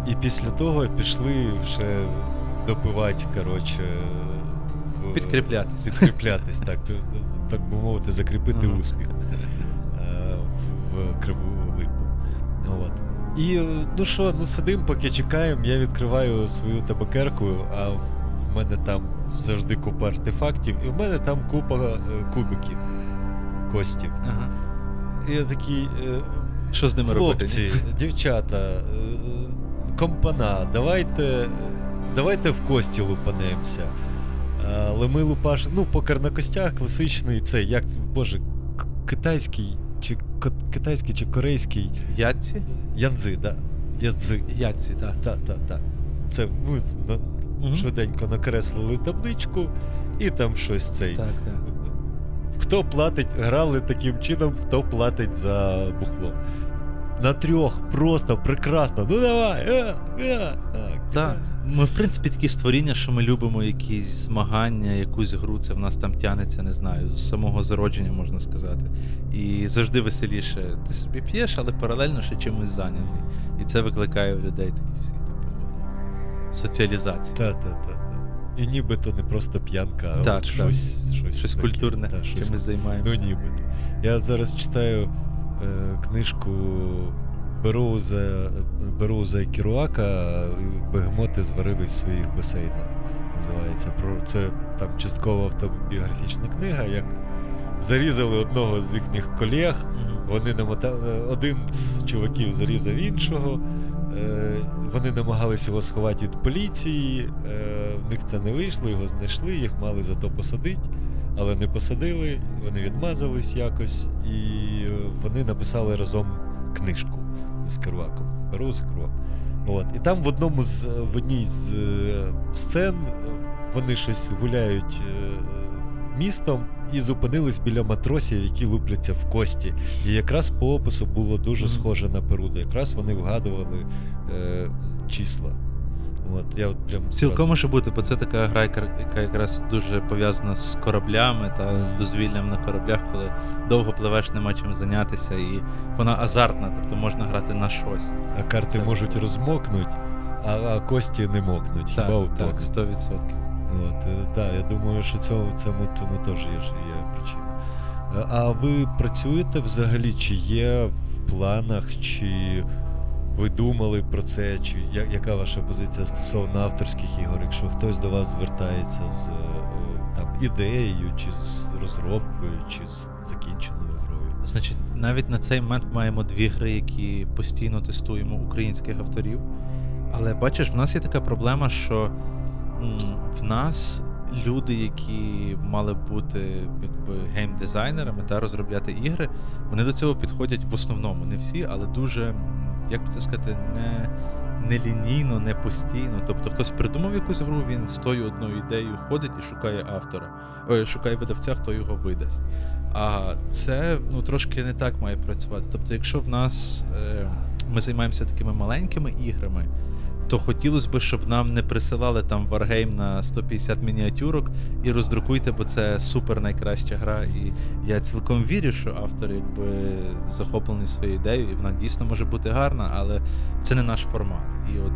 І після того пішли вже допивати, коротше, в... підкріплятись. Підкріплятись, так, так би мовити, закріпити угу. успіх е, в Криву Липу. От. І ну що, ну сидимо, поки чекаємо, я відкриваю свою табакерку, а в мене там завжди купа артефактів, і в мене там купа е, кубиків, костів. Ага. І я такий. Е, що з ними Хлопці, робити? дівчата, е, компана, давайте давайте в кості лупанемося. Але ми лупаш, ну, покер на костях класичний, це як, боже, китайський китайський чи корейський. Ядці? Янзи, да. Ядзи. Ядці, так. Так, так, так. Це ми на, угу. швиденько накреслили табличку і там щось цей. Так, так. Хто платить, грали таким чином, хто платить за бухло. На трьох просто прекрасно. Ну давай! А, а, а, Так. Ми, в принципі, такі створіння, що ми любимо якісь змагання, якусь гру, це в нас там тянеться, не знаю, з самого зародження, можна сказати. І завжди веселіше. Ти собі п'єш, але паралельно ще чимось зайнятий. І це викликає у людей такі всі типу соціалізацію. Так, так, так. І нібито не просто п'янка, а так, от щось щось, щось таке, культурне, та, щось, чимось займаємося. Ну, нібито. Я зараз читаю е, книжку Бероуза Бероуза і Керуака Бегемоти зварились в своїх басейнах. Називається. Це там частково автобіографічна книга. як Зарізали одного з їхніх колег, вони намотали, один з чуваків зарізав іншого. Е, вони намагалися його сховати від поліції, е, в них це не вийшло, його знайшли, їх мали зато посадити, але не посадили, вони відмазались якось, і вони написали разом книжку з Керуаком. Беру з. От. І там в одному з в одній з е, сцен вони щось гуляють містом і зупинились біля матросів, які лупляться в кості. І якраз по опису було дуже схоже на Перуду. Якраз вони вгадували е, числа. От, я от прям Цілком може бути, бо це така гра, яка якраз дуже пов'язана з кораблями та з дозвіллям на кораблях, коли довго пливеш, нема чим зайнятися, і вона азартна, тобто можна грати на щось. А карти це... можуть розмокнути, а, а кості не мокнуть. Так, Хіба так, 100%. От, е, да, Я думаю, що цьому цьому, цьому теж є, є причина. Е, а ви працюєте взагалі? Чи є в планах, чи ви думали про це? Чи яка ваша позиція стосовно авторських ігор? Якщо хтось до вас звертається з е, там ідеєю, чи з розробкою, чи з закінченою грою. Значить, навіть на цей момент маємо дві гри, які постійно тестуємо українських авторів. Але бачиш, в нас є така проблема, що в нас люди, які мали бути якби геймдизайнерами та розробляти ігри, вони до цього підходять в основному, не всі, але дуже, як би це сказати, не лінійно, не постійно. Тобто хтось придумав якусь гру, він з тою одною ідеєю ходить і шукає автора, Ой, шукає видавця, хто його видасть. А це ну, трошки не так має працювати. Тобто, якщо в нас е, ми займаємося такими маленькими іграми то хотілося б, щоб нам не присилали там Wargame на 150 мініатюрок і роздрукуйте, бо це супер найкраща гра. І я цілком вірю, що автор якби захоплений своєю ідеєю, і вона дійсно може бути гарна, але це не наш формат. І от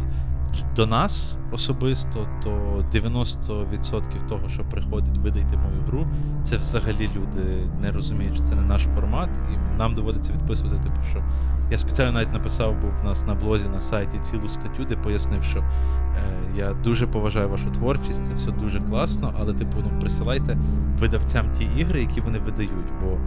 до нас особисто, то 90% того, що приходить видайте мою гру, це взагалі люди не розуміють, що це не наш формат, і нам доводиться відписувати, типу, що я спеціально навіть написав, був в нас на блозі на сайті цілу статтю, де пояснив, що е, я дуже поважаю вашу творчість, це все дуже класно, але типу ну присилайте видавцям ті ігри, які вони видають. Бо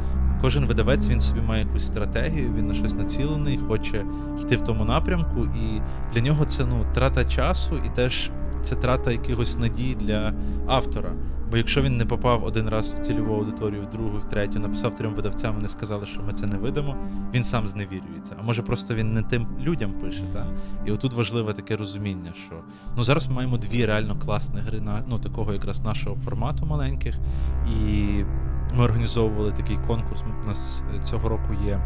кожен видавець він собі має якусь стратегію, він на щось націлений, хоче йти в тому напрямку, і для нього це ну трата часу і теж це трата якихось надій для автора. Бо якщо він не попав один раз в цільову аудиторію, в другу, в третю, написав трьом видавцям, вони сказали, що ми це не видамо, він сам зневірюється. А може просто він не тим людям пише. Та? І отут важливе таке розуміння, що ну зараз ми маємо дві реально класні гри на ну такого якраз нашого формату маленьких. І ми організовували такий конкурс. У нас цього року є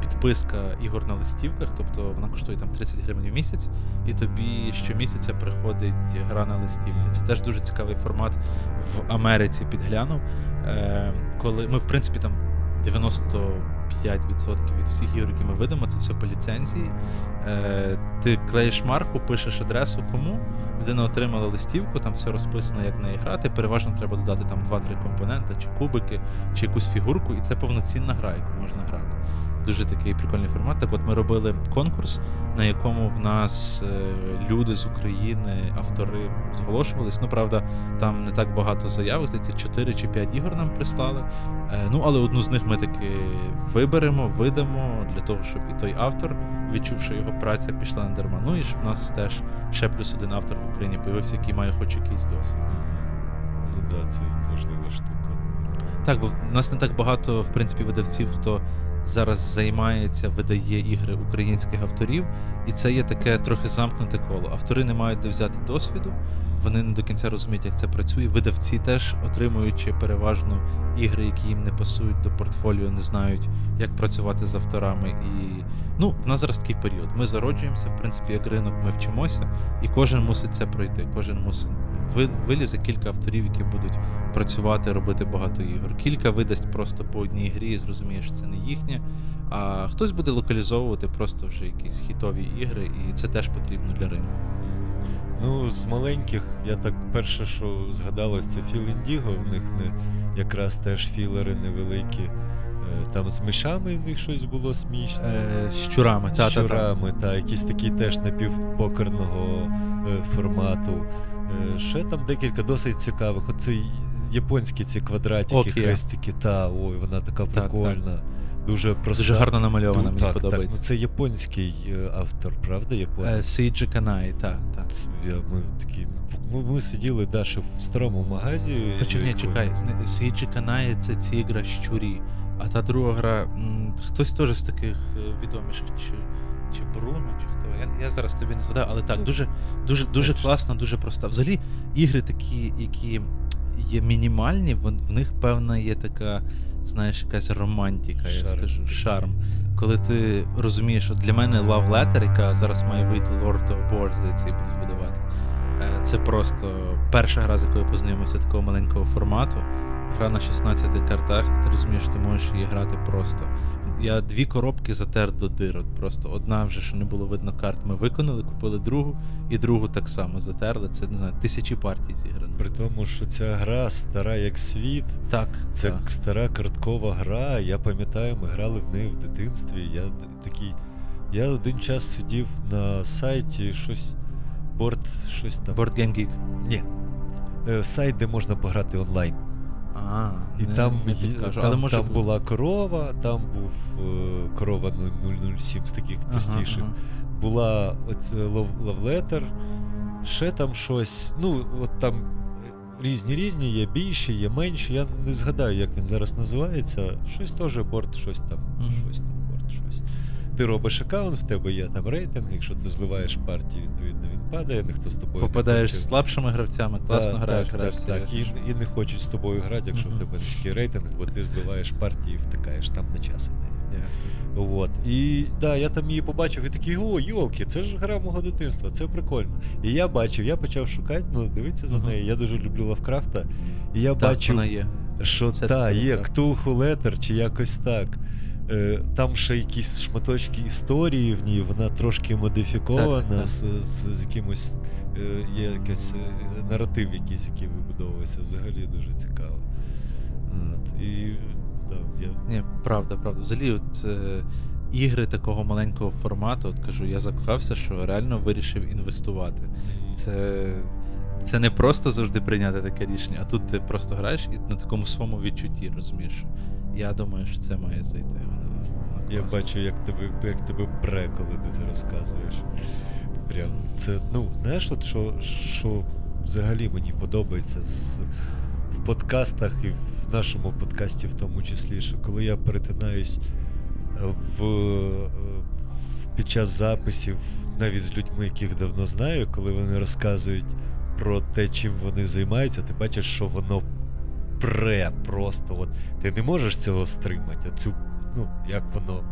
підписка ігор на листівках, тобто вона коштує там 30 гривень в місяць, і тобі щомісяця приходить гра на листівці. Це теж дуже цікавий формат в Америці підглянув. Е, Коли ми, в принципі, там 95% від всіх ігор, які ми видамо, це все по ліцензії. Е, Ти клеїш марку, пишеш адресу кому. Людина отримала листівку, там все розписано, як неї грати. Переважно треба додати там 2-3 компоненти, чи кубики, чи якусь фігурку, і це повноцінна гра, яку можна грати дуже такий прикольний формат. Так от ми робили конкурс, на якому в нас е, люди з України, автори зголошувались. Ну, правда, там не так багато заяв, здається, 4 чи 5 ігор нам прислали. Е, ну, але одну з них ми таки виберемо, видамо для того, щоб і той автор, відчувши його праця, пішла на дарма. Ну і щоб в нас теж ще плюс один автор в Україні появився, який має хоч якийсь досвід. Ну да, це важлива штука. Так, бо в нас не так багато, в принципі, видавців, хто зараз займається, видає ігри українських авторів, і це є таке трохи замкнуте коло. Автори не мають де взяти досвіду, вони не до кінця розуміють, як це працює. Видавці теж, отримуючи переважно ігри, які їм не пасують до портфоліо, не знають, як працювати з авторами. І ну, в нас зараз такий період. Ми зароджуємося, в принципі, як ринок, ми вчимося, і кожен мусить це пройти. Кожен мусить вилізе кілька авторів, які будуть працювати, робити багато ігор. Кілька видасть просто по одній грі, і зрозуміє, що це не їхнє. А хтось буде локалізовувати просто вже якісь хітові ігри, і це теж потрібно для ринку. Ну, з маленьких, я так перше, що згадалось, це Філ Індіго, в них не якраз теж філери невеликі. Е, там з мишами в них щось було смішне. Е, З щурами, та, щурами, та, та, та, якісь такі теж напівпокерного е, формату. Ще там декілька досить цікавих. Оці японські ці квадратики, Окей. хрестики, та ой, вона така прикольна. Так, так. Дуже проста. Дуже гарно намальована, мені так, подобається. Так, ну Це японський е, автор, правда? Японець? Сейджі Канай, так. так. Ми такі, ми, ми сиділи Даші в старому магазі. Хоча ні, чекай, Сейджі Канай це ці ігра щурі. А та друга гра, м, хтось теж з таких е, відоміших, чи чи Бруно, чи хто. Я я зараз тобі не згадаю, але так, дуже дуже, дуже класна, дуже проста. Взагалі, ігри такі, які є мінімальні, в, в них певна є така, знаєш, якась романтика, я скажу, шарм. Коли ти розумієш, що для мене Love Letter, яка зараз має вийти Lord of Boars, здається, і будуть видавати. Е, це просто перша гра, з якою познайомився такого маленького формату. Гра на 16 картах, і ти розумієш, що ти можеш її грати просто. Я дві коробки затер до дирок. Просто одна вже що не було видно карт. Ми виконали, купили другу, і другу так само затерли. Це не знаю, тисячі партій зіграно. При тому, що ця гра стара як світ. Так. Це так. стара карткова гра. Я пам'ятаю, ми грали в неї в дитинстві. Я такий. Я один час сидів на сайті щось. Борт, щось там. Board Game Geek. Ні. Е, сайт, де можна пограти онлайн. А, І не, там, не підкажу, там, але може там бути. була корова, там був е, корова 007 з таких простіших. ага. Була оце лов- лавлетер, ще там щось. Ну, от там різні різні, є більші, є менші. Я не згадаю, як він зараз називається. Щось теж борт, щось там, Мгм. щось там. Ти робиш аккаунт, в тебе є там рейтинг, якщо ти зливаєш партію, відповідно він падає, ніхто з тобою Попадаєш не з слабшими гравцями, класно Да, граєш, так, граєш так, так. І, і не хочуть з тобою грати, якщо Мгм. в тебе низький рейтинг, бо ти зливаєш партії і втикаєш там на час іде. Ясно. От. І да, я там її побачив і такий, о, йолки, це ж гра мого дитинства, це прикольно. І я бачив, я почав шукати, ну дивитися за Мгм. нею. Я дуже люблю Лавкрафта. І я Так, бачив, вона є. що та, є. Ктулху Летер чи якось так. Е, Там ще якісь шматочки історії в ній, вона трошки модифікована, Так, так. З, з, з якимось е, є якийсь е, наратив, якийсь, який вибудовується. Взагалі дуже цікаво. От. І да, я Ні, правда, правда. Взагалі, от е, ігри такого маленького формату, от кажу, я закохався, що реально вирішив інвестувати. Це, це не просто завжди прийняти таке рішення, а тут ти просто граєш і на такому своєму відчутті, розумієш. Я думаю, що це має зайти. Я бачу, як тебе, як тебе пре, коли ти це розказуєш. Прям це, ну, знаєш, от що, що взагалі мені подобається з, в подкастах і в нашому подкасті, в тому числі, що коли я перетинаюсь в, в- під час записів навіть з людьми, яких давно знаю, коли вони розказують про те, чим вони займаються, ти бачиш, що воно пре просто. От, ти не можеш цього стримати, оцю, ну, як воно.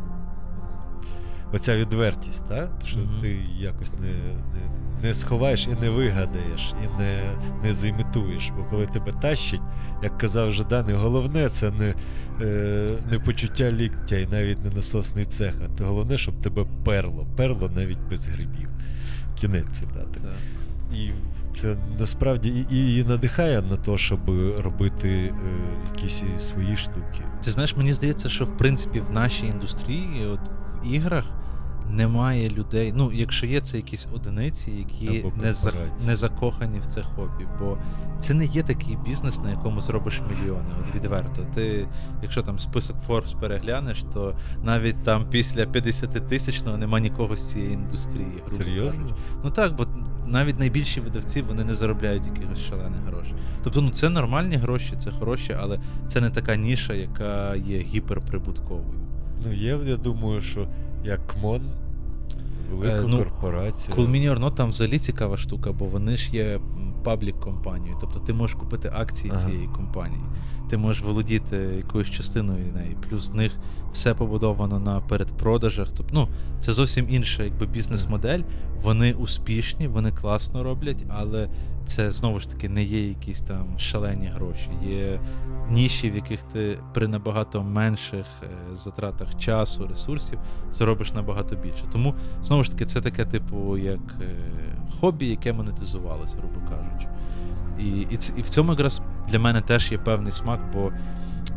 Оця відвертість, так? що Мгм. ти якось не, не, не сховаєш і не вигадаєш, і не, не зімітуєш. Бо коли тебе тащить, як казав Жадан, головне це не, е, не почуття ліктя і навіть не насосний цех, а то головне, щоб тебе перло. Перло навіть без грибів. Кінець цитати. Так. І це насправді і, і надихає на те, щоб робити е, якісь свої штуки. Ти знаєш, мені здається, що в принципі в нашій індустрії, от в іграх, немає людей. Ну, якщо є, це якісь одиниці, які не, за, не закохані в це хобі. Бо це не є такий бізнес, на якому зробиш мільйони. От відверто. Ти, якщо там список Forbes переглянеш, то навіть там після 50 тисячного нема нікого з цієї індустрії. грубо Серйозно? кажучи. Ну так, бо навіть найбільші видавці вони не заробляють якихось шалених грошей. Тобто, ну це нормальні гроші, це хороші, але це не така ніша, яка є гіперприбутковою. Ну, є, я думаю, що як КМОН, велика Е, ну, корпорація. Cool Not там взагалі цікава штука, бо вони ж є паблік компанією. Тобто ти можеш купити акції Ага. цієї компанії, ти можеш володіти якоюсь частиною неї. Плюс в них все побудовано на передпродажах. Тобто, ну, це зовсім інша якби, бізнес-модель. Вони успішні, вони класно роблять, але це знову ж таки не є якісь там шалені гроші. Є ніші, в яких ти при набагато менших е, затратах часу, ресурсів заробиш набагато більше. Тому знову ж таки, це таке, типу, як е, хобі, яке монетизувалося, грубо кажучи. І, і, і в цьому якраз для мене теж є певний смак, бо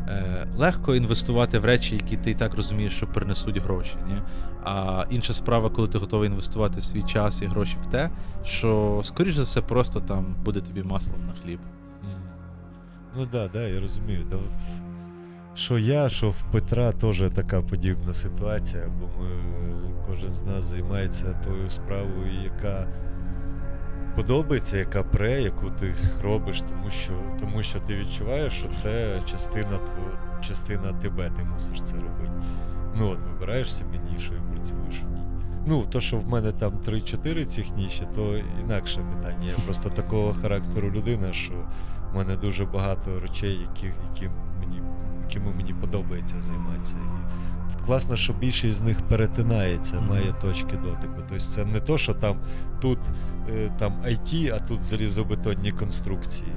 е, легко інвестувати в речі, які ти і так розумієш, що принесуть гроші. Ні? А інша справа, коли ти готовий інвестувати свій час і гроші в те, що, скоріш за все, просто там буде тобі маслом на хліб. Ну так, да, да, я розумію. В- що я, що в Петра теж така подібна ситуація, бо ми, кожен з нас займається тою справою, яка подобається, яка пре, яку ти робиш, тому що, тому що ти відчуваєш, що це частина, тво- частина тебе, ти мусиш це робити. Ну от вибираєш собі нішу і працюєш в ній. Ну, то, що в мене там 3-4 цих ніші, то інакше питання. Я просто такого характеру людина, що в мене дуже багато речей, які, які мені, якими мені подобається займатися. І класно, що більшість з них перетинається, має точки дотику. Тобто це не то, що там тут там IT, а тут залізобетонні конструкції.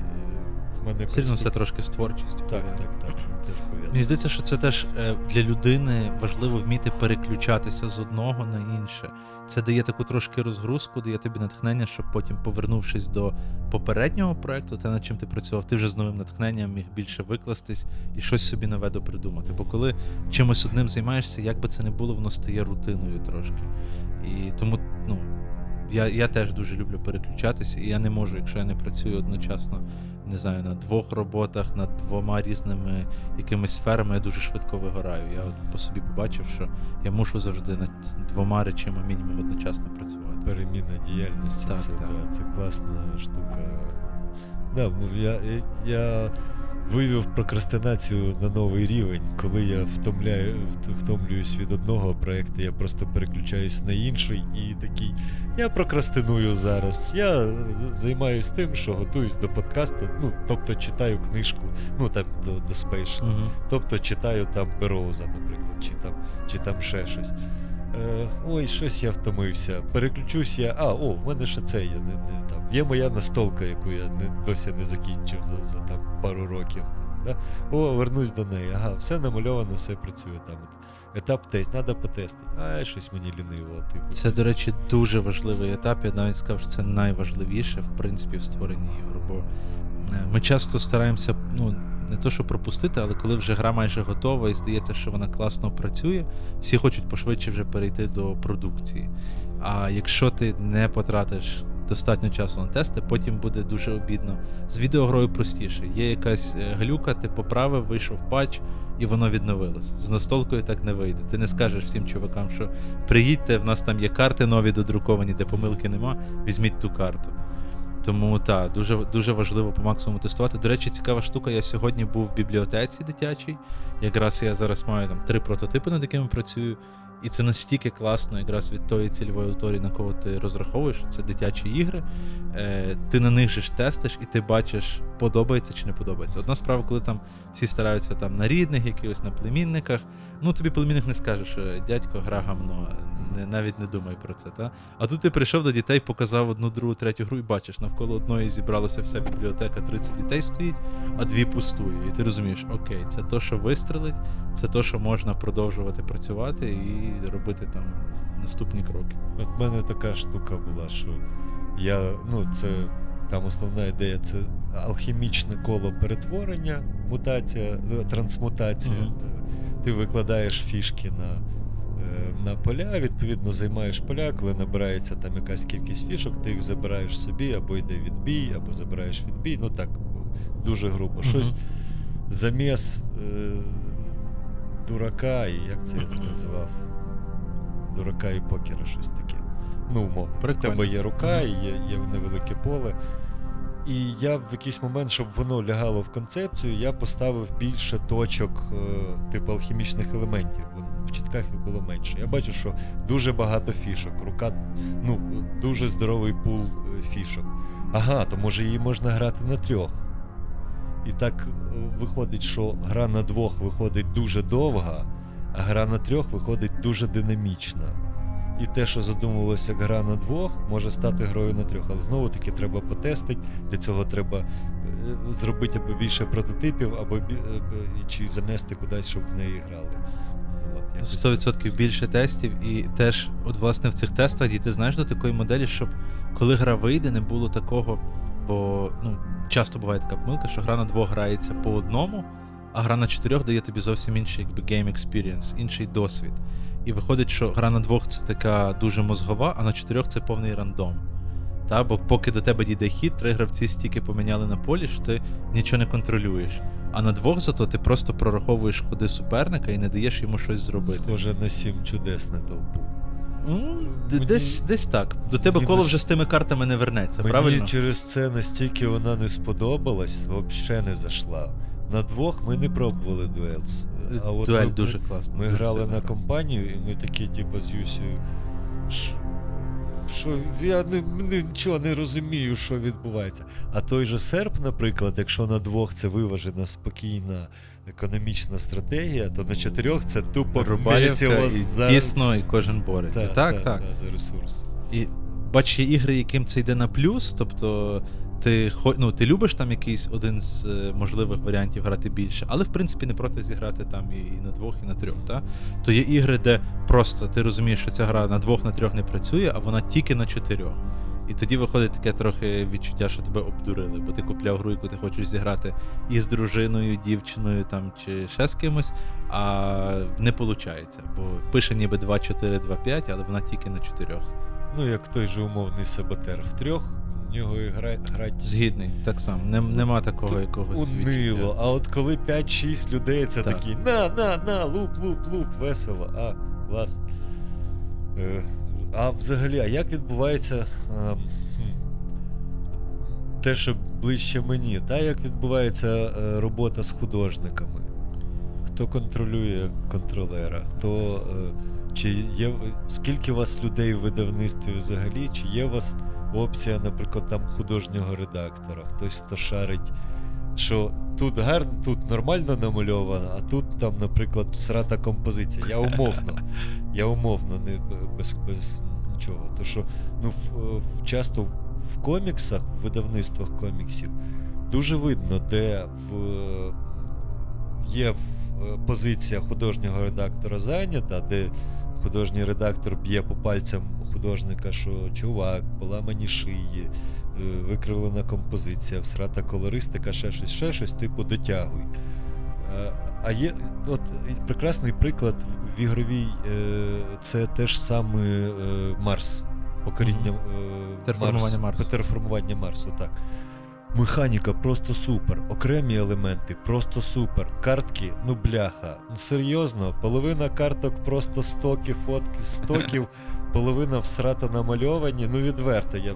В мене Все це конструк- трошки з творчістю. Так, пов'язано. так, так. Теж. Мені здається, що це теж е, для людини важливо вміти переключатися з одного на інше. Це дає таку трошки розгрузку, дає тобі натхнення, щоб потім, повернувшись до попереднього проекту, те, над чим ти працював, ти вже з новим натхненням міг більше викластись і щось собі нове допридумати. Бо коли чимось одним займаєшся, як би це не було, воно стає рутиною трошки. І тому, ну. Я я теж дуже люблю переключатися, і я не можу, якщо я не працюю одночасно, не знаю, на двох роботах, над двома різними якимись сферами, я дуже швидко вигораю. Я от по собі побачив, що я мушу завжди над двома речами мінімум одночасно працювати. Переміна діяльності так, це, так. Да, це класна штука. Да, я, я вивів прокрастинацію на новий рівень. Коли я втомляю, втомлююсь від одного проєкту, я просто переключаюсь на інший і такий. Я прокрастиную зараз. Я займаюся тим, що готуюсь до подкасту. Ну, тобто читаю книжку, ну там до до Space. Угу. Тобто читаю там Бероуза, наприклад, чи там, чи там ще щось. Е, Ой, щось я втомився. Переключусь я. А, о, в мене ще це є. Не, не, там. Є моя настолка, яку я не, досі не закінчив за за там, пару років. Там, да? О, вернусь до неї. Ага, все намальовано, все працює там. Етап тест, треба потестити. А щось мені ліниво. Типу. Це, до речі, дуже важливий етап. Я навіть сказав, що це найважливіше, в принципі, в створенні ігор. Бо е, ми часто стараємося, ну, не то, що пропустити, але коли вже гра майже готова і здається, що вона класно працює, всі хочуть пошвидше вже перейти до продукції. А якщо ти не потратиш достатньо часу на тести, потім буде дуже обідно. З відеогрою простіше. Є якась е, глюка, ти поправив, вийшов патч, і воно відновилось. З настолкою так не вийде. Ти не скажеш всім чувакам, що приїдьте, в нас там є карти нові додруковані, де помилки нема, візьміть ту карту. Тому так, дуже дуже важливо по максимуму тестувати. До речі, цікава штука. Я сьогодні був в бібліотеці дитячій. Якраз я зараз маю там три прототипи, над якими працюю. І це настільки класно, якраз від тої цільової аудиторії, на кого ти розраховуєш, це дитячі ігри. Е, Ти на них же ж тестиш, і ти бачиш, подобається чи не подобається. Одна справа, коли там всі стараються там на рідних, якихось на племінниках. Ну тобі племінник не скаже, що дядько гра гамно, не, навіть не думай про це. Та? А тут ти прийшов до дітей, показав одну, другу, третю гру і бачиш, навколо одної зібралася вся бібліотека, 30 дітей стоїть, а дві пустує. І ти розумієш, окей, це то, що вистрелить, це то, що можна продовжувати працювати і робити там наступні кроки. От в мене така штука була, що я, ну, це там основна ідея це алхімічне коло перетворення, мутація, трансмутація. Mm-hmm. Ти викладаєш фішки на на поля, відповідно, займаєш поля, коли набирається там якась кількість фішок, ти їх забираєш собі, або йде відбій, або забираєш відбій. Ну так, дуже грубо. Щось заміс е, дурака, і як це я це називав? Дурака і покера, щось таке. Ну, умовно. В тебе є рука, і є, є невелике поле. І я в якийсь момент, щоб воно лягало в концепцію, я поставив більше точок, е, типу алхімічних елементів. В чітках їх було менше. Я бачу, що дуже багато фішок. Рука, ну, дуже здоровий пул е, фішок. Ага, то може її можна грати на трьох. І так е, виходить, що гра на двох виходить дуже довга, а гра на трьох виходить дуже динамічна. І те, що задумувалося як гра на двох, може стати грою на трьох. Але знову таки треба потестити. Для цього треба е, зробити або більше прототипів, або е, чи занести кудись, щоб в неї грали. 100% більше тестів, і теж, от власне, в цих тестах дійти знаєш до такої моделі, щоб коли гра вийде, не було такого. Бо ну, часто буває така помилка, що гра на двох грається по одному, а гра на чотирьох дає тобі зовсім інший якби, game experience, інший досвід. І виходить, що гра на двох це така дуже мозгова, а на чотирьох це повний рандом. Та? Бо поки до тебе дійде хід, три гравці стільки поміняли на полі, що ти нічого не контролюєш. А на двох зато ти просто прораховуєш ходи суперника і не даєш йому щось зробити. Схоже на сім чудес на толпу. Ну, мені... Десь десь так. До тебе коло вже з тими картами не вернеться, мені правильно? Через це настільки вона не сподобалась, взагалі не зайшла. На двох ми не пробували дуель. А от Дуель ми, дуже класно. Ми дуже грали на компанію, і ми такі, типу, з Юсію. Що я не, нічого не розумію, що відбувається. А той же серп, наприклад, якщо на двох це виважена спокійна економічна стратегія, то на чотирьох це тупо месиво за... тісно, і кожен бореться. Так, так. так, так. так за ресурс. І бач, є ігри, яким це йде на плюс, тобто ти ну, ти любиш там якийсь один з е, можливих варіантів грати більше, але в принципі не проти зіграти там і на двох, і на трьох. Та? То є ігри, де просто ти розумієш, що ця гра на двох, на трьох не працює, а вона тільки на чотирьох. І тоді виходить таке трохи відчуття, що тебе обдурили, бо ти купляв гру, яку ти хочеш зіграти і з дружиною, дівчиною там чи ще з кимось, а не виходить. Бо пише ніби 2-4, 2-5, але вона тільки на чотирьох ну як той же умовний саботер, в трьох в нього і гра, грать. Згідний, так само. Нем, нема такого якогось. Унило. А от коли 5-6 людей, це Так. такі на, на, на, луп, луп, луп, весело, а, клас. Е, а взагалі, а як відбувається е, те, що ближче мені, та як відбувається е, робота з художниками? Хто контролює контролера? Хто, е, чи є, скільки у вас людей в видавництві взагалі? Чи є у вас опція, наприклад, там художнього редактора? Хтось, хто шарить, що тут гарно, тут нормально намальовано, а тут там, наприклад, всрата композиція. Я умовно. Я умовно, не без, без нічого. То що ну, в, часто в коміксах, в видавництвах коміксів, дуже видно, де в, є позиція художнього редактора зайнята, де художній редактор б'є по пальцям художника, що чувак, поламані шиї, е, викривлена композиція, всрата колористика, ще щось, ще щось, типу дотягуй. Е, А є от прекрасний приклад в- ігровій е, це теж саме Марс. Покоріння Терформування Марсу. Терформування Марсу, так. Механіка просто супер. Окремі елементи просто супер. Картки, ну бляха. Ну серйозно, половина карток просто стоки, фотки стоків, половина всрата намальовані. Ну відверто, я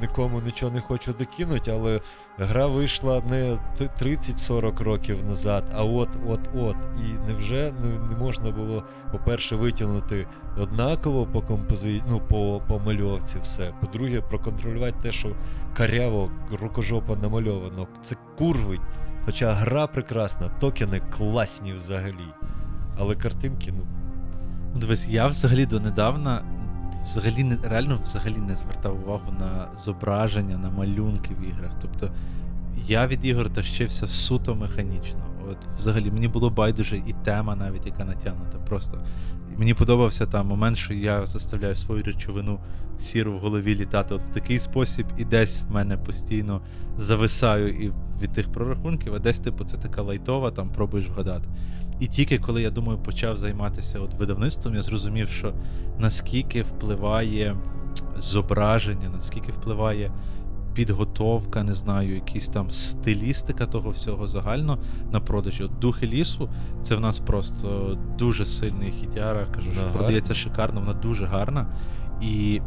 нікому нічого не хочу докинути, але гра вийшла не 30-40 років назад, а от-от-от. І невже не, не можна було, по-перше, витягнути однаково по компози... ну, по, по мальовці все. По-друге, проконтролювати те, що каряво, рукожопа намальовано. Це курвить. Хоча гра прекрасна, токени класні взагалі. Але картинки, ну. Дивись, я взагалі донедавна взагалі не реально взагалі не звертав увагу на зображення, на малюнки в іграх. Тобто я від ігор тащився суто механічно. От взагалі мені було байдуже і тема навіть, яка натягнута. Просто мені подобався там момент, що я заставляю свою речовину сіру в голові літати от в такий спосіб, і десь в мене постійно зависаю і від тих прорахунків, а десь, типу, це така лайтова, там пробуєш вгадати. І тільки коли я думаю, почав займатися от видавництвом, я зрозумів, що наскільки впливає зображення, наскільки впливає підготовка, не знаю, якісь там стилістика того всього загально на продажі. От духи лісу, це в нас просто дуже сильний хітяра. Кажу, що Ага. продається шикарно, вона дуже гарна. І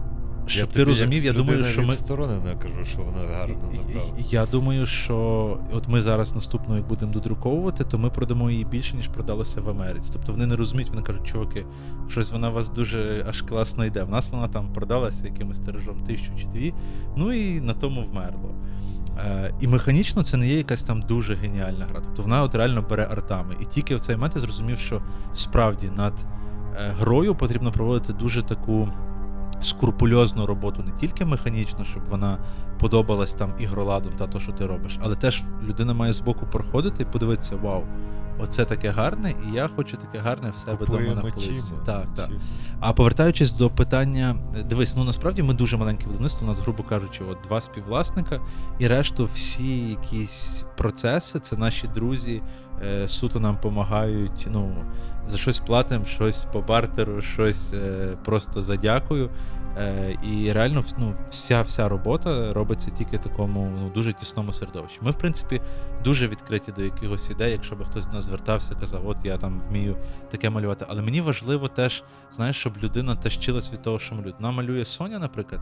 щоб ти розумів, я думаю, що ми. відсторонена кажу, що вона гарна, Я думаю, що от ми зараз наступну, як будемо додруковувати, то ми продамо її більше, ніж продалося в Америці. Тобто вони не розуміють, вони кажуть, чуваки, щось вона у вас дуже аж класно йде. В нас вона там продалася якимось тиражом тисячу чи дві, ну і на тому вмерло. Е, і механічно це не є якась там дуже геніальна гра. Тобто вона от реально бере артами. І тільки в цей момент я зрозумів, що справді над е, грою потрібно проводити дуже таку скрупульозну роботу, не тільки механічно, щоб вона подобалась там ігроладом та то, що ти робиш, але теж людина має збоку проходити і подивитися: вау, оце таке гарне, і я хочу таке гарне в себе вдома на Купуємо полиці. Так, так. А повертаючись до питання, дивись, ну насправді ми дуже маленьке видавництво, у нас, грубо кажучи, от два співвласника, і решту всі якісь процеси, це наші друзі, е, суто нам допомагають. Ну, за щось платимо, щось по бартеру, щось е, просто за дякую. Е, і реально ну, вся вся робота робиться тільки в такому ну, дуже тісному середовищі. Ми, в принципі, дуже відкриті до якихось ідей, якщо би хтось до нас звертався, казав, от я там вмію таке малювати. Але мені важливо теж, знаєш, щоб людина тащилась від того, що малює. Вона малює Соня, наприклад,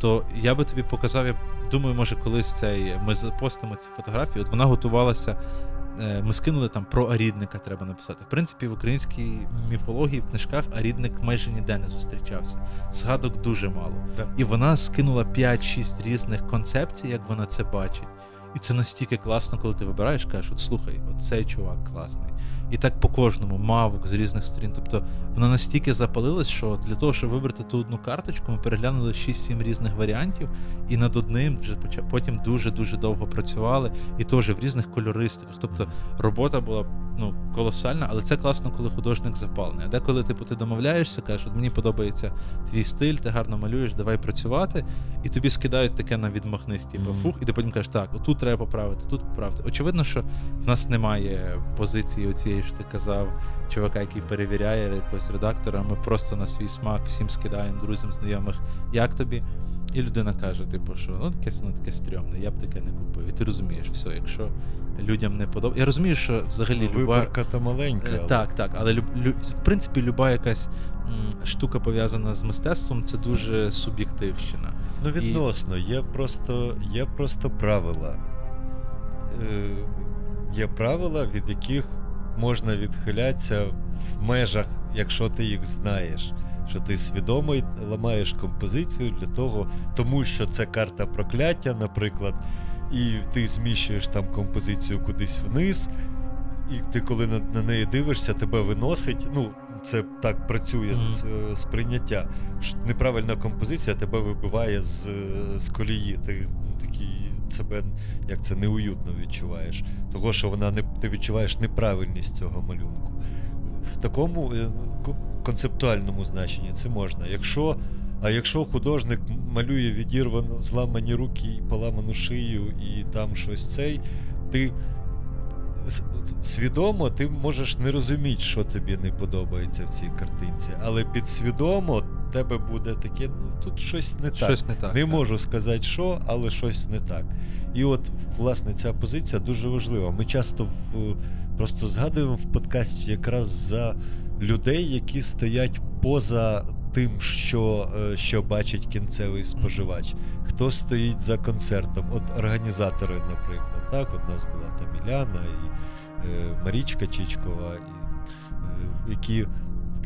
то я би тобі показав, я думаю, може, колись цей ми запостимо ці фотографії. От вона готувалася. Е, Ми скинули там про арідника, треба написати. В принципі, в українській міфології в книжках арідник майже ніде не зустрічався. Згадок дуже мало. Так. І вона скинула 5-6 різних концепцій, як вона це бачить. І це настільки класно, коли ти вибираєш, кажеш, от слухай, от цей чувак класний. І так по кожному, мавок з різних сторін. Тобто вона настільки запалилась, що для того, щоб вибрати ту одну карточку, ми переглянули 6-7 різних варіантів, і над одним вже потім дуже-дуже довго працювали, і теж в різних кольористиках. Тобто робота була ну, колосальна, але це класно, коли художник запалений. А деколи типу, ти домовляєшся, кажеш, от мені подобається твій стиль, ти гарно малюєш, давай працювати, і тобі скидають таке на відмахнись, типу, фух, і ти потім кажеш, так, отут треба поправити, тут поправити. Очевидно, що в нас немає позиції оцієї пам'ятаю, ти казав чувака, який перевіряє якогось редактора. Ми просто на свій смак всім скидаємо друзям, знайомих, як тобі. І людина каже, типу, що ну таке воно таке стрьомне, я б таке не купив. І ти розумієш, все, якщо людям не подобається. Я розумію, що взагалі ну, люба... Виборка то маленька. Але... Так, так. Але люб... Лю... в принципі, люба якась м, штука пов'язана з мистецтвом, це дуже суб'єктивщина. Ну, відносно, І... є просто є просто правила. Е, Є правила, від яких можна відхилятися в межах, якщо ти їх знаєш що ти свідомо ламаєш композицію для того, тому що це карта прокляття, наприклад, і ти зміщуєш там композицію кудись вниз, і ти, коли на, на неї дивишся, тебе виносить. ну, це так працює mm-hmm. сприйняття. Неправильна композиція тебе вибиває з з колії. Ти себе як це неуютно відчуваєш. Того, що вона не ти відчуваєш неправильність цього малюнку. В такому е, концептуальному значенні це можна. Якщо, А якщо художник малює відірвану, зламані руки, поламану шию і там щось цей, ти свідомо ти можеш не розуміти, що тобі не подобається в цій картинці, але підсвідомо тебе буде таке, ну тут щось не так. Щось не так. Не так. можу сказати, що, але щось не так. І от, власне, ця позиція дуже важлива. Ми часто в, просто згадуємо в подкасті якраз за людей, які стоять поза тим, що е, що бачить кінцевий споживач. Хто стоїть за концертом? От організатори, наприклад, так, у нас була там Іляна і е, Марічка Чичкова, і, е, які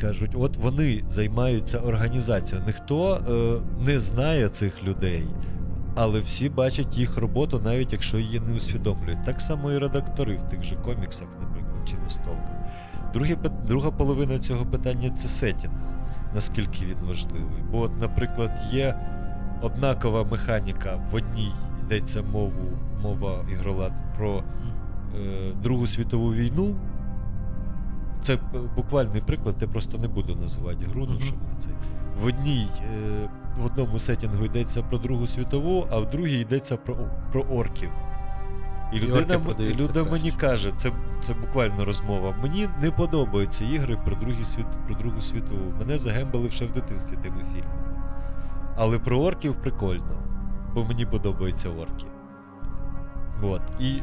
кажуть, от вони займаються організацією. Ніхто е, не знає цих людей. Але всі бачать їх роботу, навіть якщо її не усвідомлюють. Так само і редактори в тих же коміксах, наприклад, чи настолках. Друге, друга половина цього питання це сетінг, наскільки він важливий. Бо, от, наприклад, є однакова механіка, в одній йдеться мову, мова ігролад про е, Другу світову війну. Це буквальний приклад, я просто не буду називати гру, ну, що це. В одній, е, в одному сетінгу йдеться про Другу світову, а в другій йдеться про про орків. І людина, і людина мені каже, це це буквально розмова. Мені не подобаються ігри про другий світ, про Другу світову. Мене загембали ще в дитинстві тими фільмами. Але про орків прикольно, бо мені подобаються орки. От. І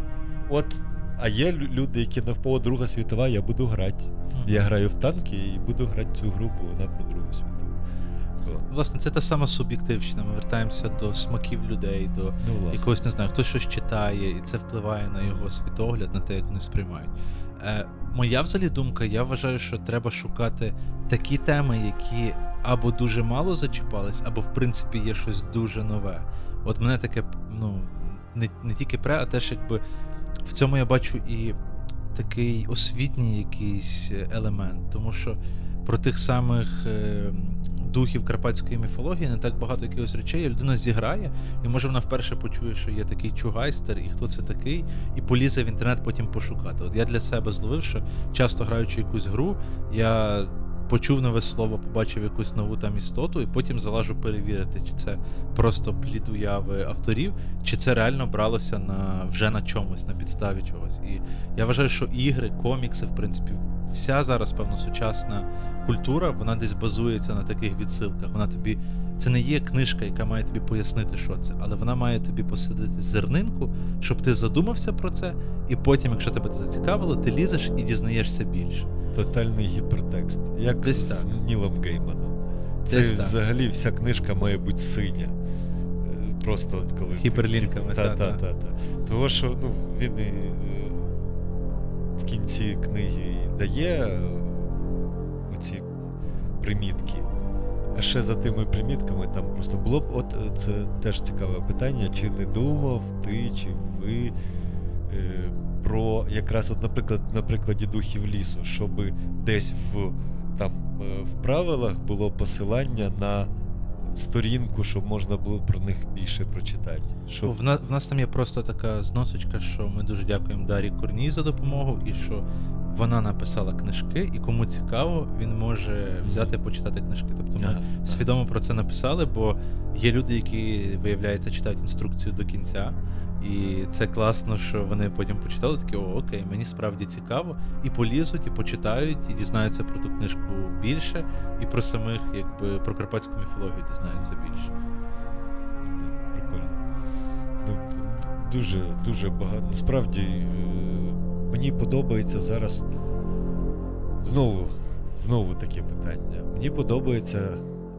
от, А є люди, які навпо Друга світова, я буду грати. Я граю в танки і буду грати цю гру, бо вона про Другу світову. Власне, це та сама суб'єктивщина. Ми вертаємося до смаків людей, до ну, якогось не знаю, хтось щось читає, і це впливає на його світогляд, на те, як вони сприймають. Е, Моя взагалі думка, я вважаю, що треба шукати такі теми, які або дуже мало зачіпались, або в принципі є щось дуже нове. От мене таке, ну, не не тільки пре, а теж якби в цьому я бачу і такий освітній якийсь елемент, тому що про тих самих. Е, духів карпатської міфології, не так багато якихось речей. Людина зіграє, і може вона вперше почує, що є такий чугайстер, і хто це такий, і полізе в інтернет потім пошукати. От я для себе зловив, що часто граючи якусь гру, я. Почув нове слово, побачив якусь нову там істоту, і потім залажу перевірити, чи це просто плід уяви авторів, чи це реально бралося на вже на чомусь, на підставі чогось. І я вважаю, що ігри, комікси, в принципі, вся зараз, певно, сучасна культура, вона десь базується на таких відсилках. Вона тобі. Це не є книжка, яка має тобі пояснити, що це, але вона має тобі посадити зернинку, щоб ти задумався про це, і потім, якщо тебе це зацікавило, ти лізеш і дізнаєшся більше. Тотальний гіпертекст, як Десь з так. Нілом Гейманом. Це Десь взагалі вся книжка має бути синя. Е, просто от коли Гіперлінками. Та, та, та. Того, що ну, він і е, в кінці книги дає оці примітки. А ще за тими примітками там просто було б, от е, це теж цікаве питання, чи не думав ти, чи ви е, про якраз, от, наприклад, на прикладі духів лісу, щоб десь в там е, в правилах було посилання на сторінку, щоб можна було про них більше прочитати. Щоб... В, на, в нас там є просто така зносочка, що ми дуже дякуємо Дарі Корній за допомогу, і що вона написала книжки, і кому цікаво, він може взяти почитати книжки. Тобто ми yeah. свідомо про це написали, бо є люди, які, виявляється, читають інструкцію до кінця. І це класно, що вони потім почитали такі, о, окей, мені справді цікаво, і полізуть, і почитають, і дізнаються про ту книжку більше, і про самих, якби про карпатську міфологію дізнаються більше. Прикольно. Ну, Дуже дуже багато. Насправді е, мені подобається зараз. Знову знову таке питання. Мені подобається,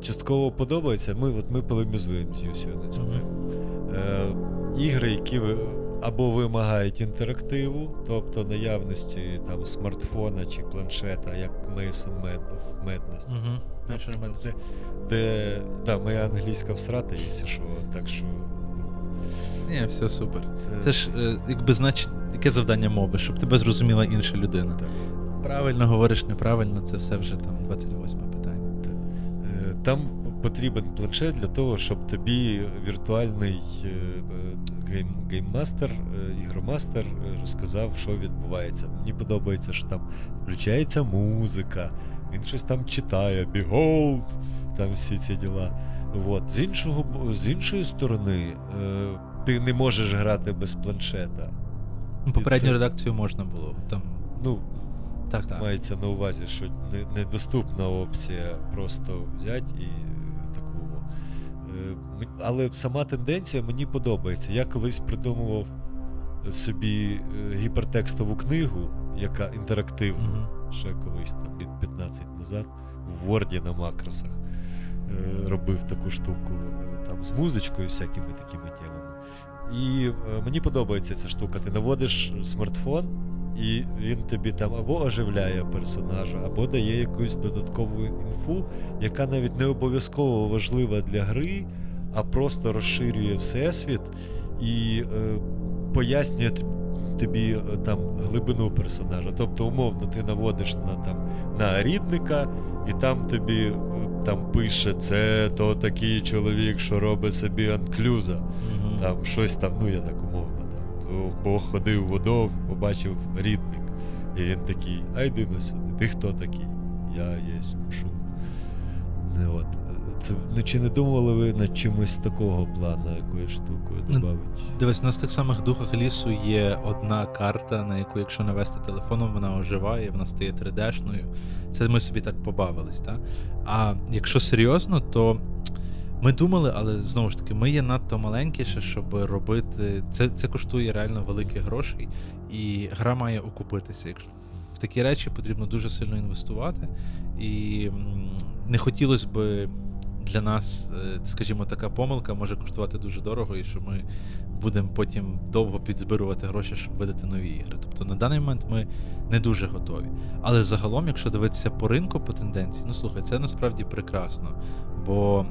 частково подобається. Ми от ми полемізуємо з Юсію на цю тему. Е, Ігри, які ви або вимагають інтерактиву, тобто наявності там смартфона чи планшета, як Mason Madness. Угу. Де, де да, моя англійська всрата, якщо що, так що. Ні, все супер. Це ж е, якби значить яке завдання мови, щоб тебе зрозуміла інша людина. Так. Правильно говориш, неправильно, це все вже там 28 питання. Е, там потрібен планшет для того, щоб тобі віртуальний е, game, game master, ігромастер розказав, що відбувається. Мені подобається, що там включається музика, він щось там читає, Behold, там всі ці діла. От. З іншого, з іншої сторони, ти не можеш грати без планшета. Ну, Попередню це... редакцію можна було. Там... Ну, так, так. Мається на увазі, що недоступна опція просто взяти і таку. Але сама тенденція мені подобається. Я колись придумував собі гіпертекстову книгу, яка інтерактивна, mm-hmm. ще колись там 15 назад, в Word на макросах робив таку штуку там з музичкою, всякими такими темами. І е, мені подобається ця штука. Ти наводиш смартфон, і він тобі там або оживляє персонажа, або дає якусь додаткову інфу, яка навіть не обов'язково важлива для гри, а просто розширює всесвіт і е, пояснює тобі е, там глибину персонажа. Тобто, умовно, ти наводиш на там на рідника, і там тобі е, там пише: це то такий чоловік, що робить собі анклюза там щось там, ну я так умовно, Бог ходив водов, побачив рідник. І він такий, а йди на сюди, ти хто такий? Я є шум. От. Це, ну, Чи не думали ви над чимось такого плану, якоюсь штукою додати? Дивись, у нас в тих самих духах лісу є одна карта, на яку, якщо навести телефоном, вона оживає, вона стає 3D-шною. Це ми собі так побавились. Так? А якщо серйозно, то ми думали, але знову ж таки, ми є надто маленькі, ще, щоб робити. Це це коштує реально великих грошей, і гра має окупитися. Якщо в такі речі потрібно дуже сильно інвестувати, і не хотілося би для нас, е, скажімо, така помилка може коштувати дуже дорого, і що ми будемо потім довго підзбирувати гроші, щоб видати нові ігри. Тобто на даний момент ми не дуже готові. Але загалом, якщо дивитися по ринку по тенденції, ну слухай, це насправді прекрасно. Бо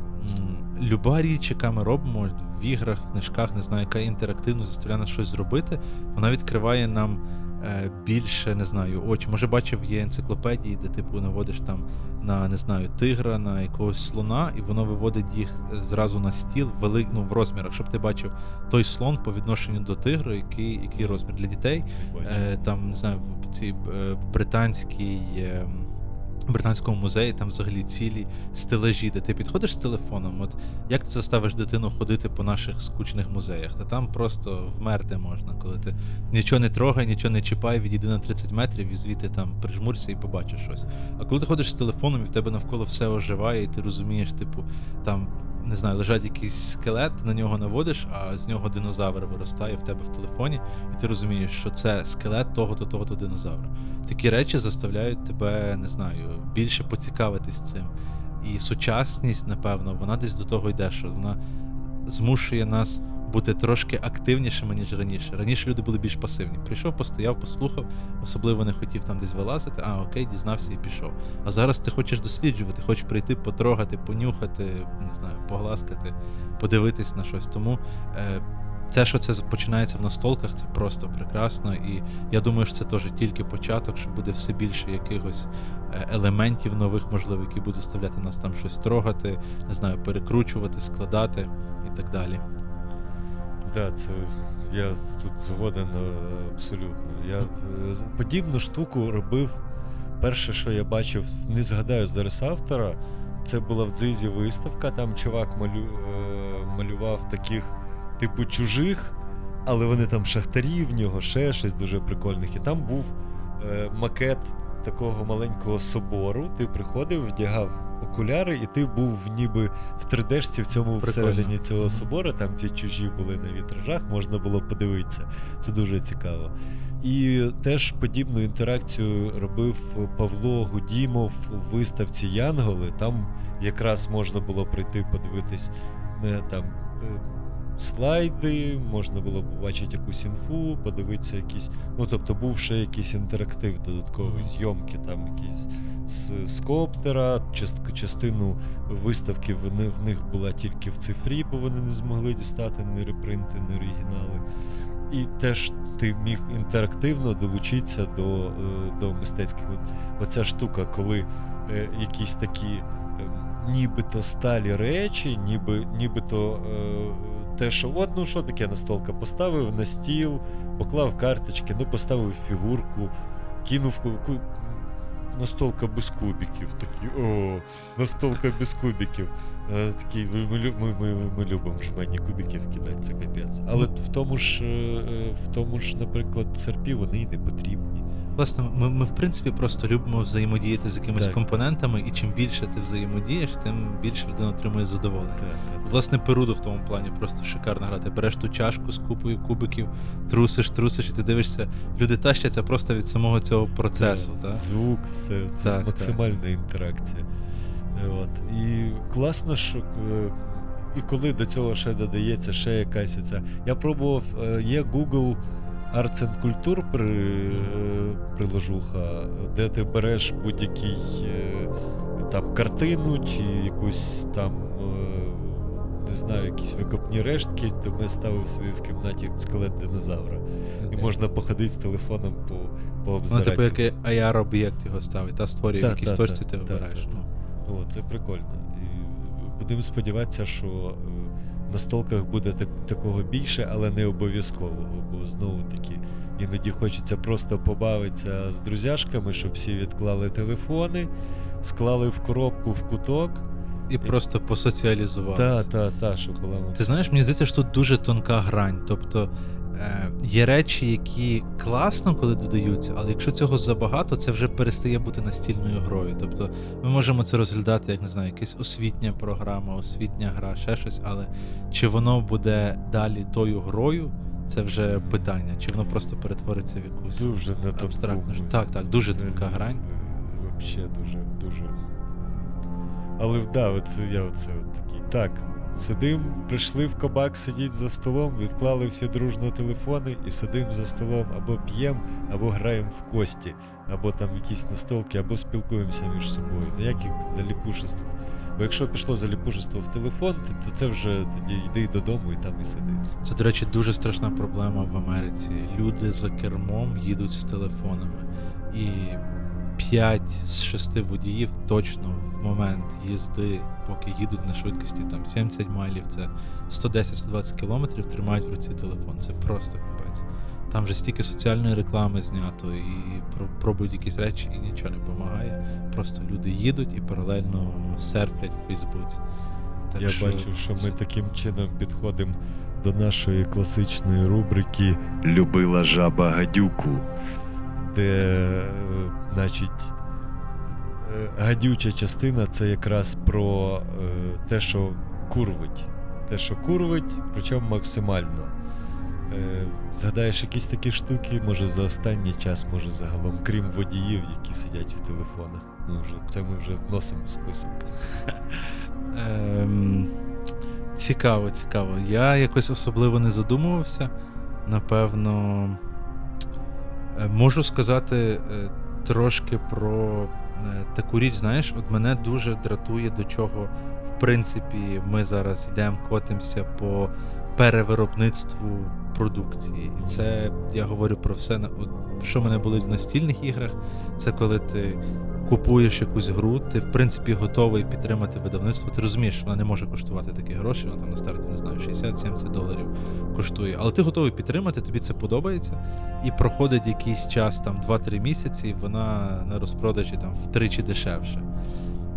люба річ, яка ми робимо в іграх, книжках, не знаю, яка інтерактивно заставляє нас щось зробити, вона відкриває нам. Е, більше не знаю, очі. Може, бачив, є енциклопедії, де типу наводиш там на не знаю, тигра, на якогось слона, і воно виводить їх зразу на стіл велик, ну, в розмірах, щоб ти бачив той слон по відношенню до тигра, який який розмір для дітей. Е, Там не знаю, в цій е, британській. Е, британському музеї там взагалі цілі стележі, де ти підходиш з телефоном. От як ти заставиш дитину ходити по наших скучних музеях? Та там просто вмерти можна, коли ти нічого не трогай, нічого не чіпай, відійди на 30 метрів і звідти там прижмурся і побачиш щось. А коли ти ходиш з телефоном і в тебе навколо все оживає, і ти розумієш, типу, там. Не знаю, лежать якийсь скелет, на нього наводиш, а з нього динозавр виростає в тебе в телефоні, і ти розумієш, що це скелет того-то, того-то динозавра такі речі заставляють тебе, не знаю, більше поцікавитись цим. І сучасність, напевно, вона десь до того йде, що вона змушує нас бути трошки активнішими, ніж раніше. Раніше люди були більш пасивні. Прийшов, постояв, послухав, особливо не хотів там десь вилазити, а окей, дізнався і пішов. А зараз ти хочеш досліджувати, хочеш прийти, потрогати, понюхати, не знаю, погласкати, подивитись на щось. Тому. Е, те, що це починається в настолках, це просто прекрасно. І я думаю, що це теж тільки початок, що буде все більше якихось е, елементів нових, можливо, які будуть заставляти нас там щось трогати, не знаю, перекручувати, складати і так далі. Да, це я тут згоден е, абсолютно. Я е, подібну штуку робив. Перше, що я бачив, не згадаю зараз автора, це була в дзизі виставка. Там чувак малю, малював таких типу чужих, але вони там шахтарі, в нього ще щось дуже прикольних. І там був е, макет такого маленького собору. Ти приходив, вдягав окуляри, і ти був ніби в 3D-шці в цьому Прикольно. всередині цього собору. Там ці чужі були на вітражах, можна було подивитися. Це дуже цікаво. І теж подібну інтеракцію робив Павло Гудімов в виставці Янголи. Там якраз можна було прийти подивитись е, там е, слайди, можна було побачити якусь інфу, подивитися якісь. Ну, тобто був ще якийсь інтерактив додатковий, зйомки, там якісь з, з коптера, част- частину виставки вони, в них була тільки в цифрі, бо вони не змогли дістати ні репринти, ні оригінали. І теж ти міг інтерактивно долучитися до, е, до мистецьких. От, оця штука, коли е, якісь такі е, нібито сталі речі, ніби, нібито е, те, що от, ну що таке настолка, поставив на стіл, поклав карточки, ну поставив фігурку, кинув настолка без кубиків. Такі, о, настолка без кубиків. Е, Такі, ми, ми, ми, ми, ми любимо жмені кубиків кидати, це капець. Але в тому ж, е, е, в тому ж, наприклад, серпі вони й не потрібні. Власне, ми, ми в принципі просто любимо взаємодіяти з якимись Так, компонентами, і чим більше ти взаємодієш, тим більше людина отримує задоволення. Та, та, Власне, Перудо в тому плані просто шикарна гра. Ти береш ту чашку з купою кубиків, трусиш, трусиш, і ти дивишся, люди тащаться просто від самого цього процесу. Та? Звук, все, це Так, максимальна інтеракція. Е, От. І класно, що е, і коли до цього ще додається ще якась ця. Я пробував, е, є Google Culture при, е, приложуха, де ти береш будь-який е, там картину чи якусь там. е, Не знаю, якісь викопні рештки, то ми ставив собі в кімнаті скелет динозавра. І можна походити з телефоном по, по Ну, типу, як AR об'єкт його ставить, та створює Та, в якійсь та, точці, та, ти вибираєш. та. Ну. О, це прикольно. І будемо сподіватися, що на столках буде так, такого більше, але не обов'язкового, бо знову таки іноді хочеться просто побавитися з друзяшками, щоб всі відклали телефони, склали в коробку в куток. І просто посоціалізуватися. Та, та, та, що була Ти знаєш, мені здається, що тут дуже тонка грань. Тобто е, є речі, які класно, коли додаються, але якщо цього забагато, це вже перестає бути настільною грою. Тобто ми можемо це розглядати, як не знаю, якась освітня програма, освітня гра, ще щось, але чи воно буде далі тою грою, це вже питання, чи воно просто перетвориться в якусь. дуже абстрактно. Так, так, дуже тонка грань. Взагалі дуже, дуже. Але да, я оце от такий. Так, сидим, прийшли в кабак, сидіть за столом, відклали всі дружно телефони і сидим за столом або п'ємо, або граємо в кості, або там якісь настолки, або спілкуємося між собою. Ніяких заліпушеств. Бо якщо пішло заліпушество в телефон, то, це вже тоді йди додому і там і сиди. Це, до речі, дуже страшна проблема в Америці. Люди за кермом їдуть з телефонами. І 5 з 6 водіїв точно в момент їзди, поки їдуть на швидкості там 70 майлів, це 110-120 кілометрів, тримають в руці телефон. Це просто капець. Там вже стільки соціальної реклами знято і пробують якісь речі, і нічого не допомагає. Просто люди їдуть і паралельно серфлять в Фейсбуці. Так Я що бачу, що ми таким чином підходимо до нашої класичної рубрики Любила жаба гадюку, де, е, значить, е, гадюча частина це якраз про е, те, що курвить. Те, що курвить, причому максимально. Згадаєш якісь такі штуки, може за останній час, може загалом, крім водіїв, які сидять в телефонах. Ну, вже, це ми вже вносимо в список. Ем, цікаво, цікаво. Я якось особливо не задумувався. Напевно, можу сказати е, трошки про е, таку річ, знаєш, от мене дуже дратує, до чого, в принципі, ми зараз йдемо, котимося по перевиробництву продукції. І це я говорю про все, що мене болить в настільних іграх. Це коли ти купуєш якусь гру, ти в принципі готовий підтримати видавництво. Ти розумієш, вона не може коштувати такі гроші, вона там на старті, не знаю, 60-70 доларів коштує. Але ти готовий підтримати, тобі це подобається. І проходить якийсь час, там 2-3 місяці, вона на розпродажі там втричі дешевше.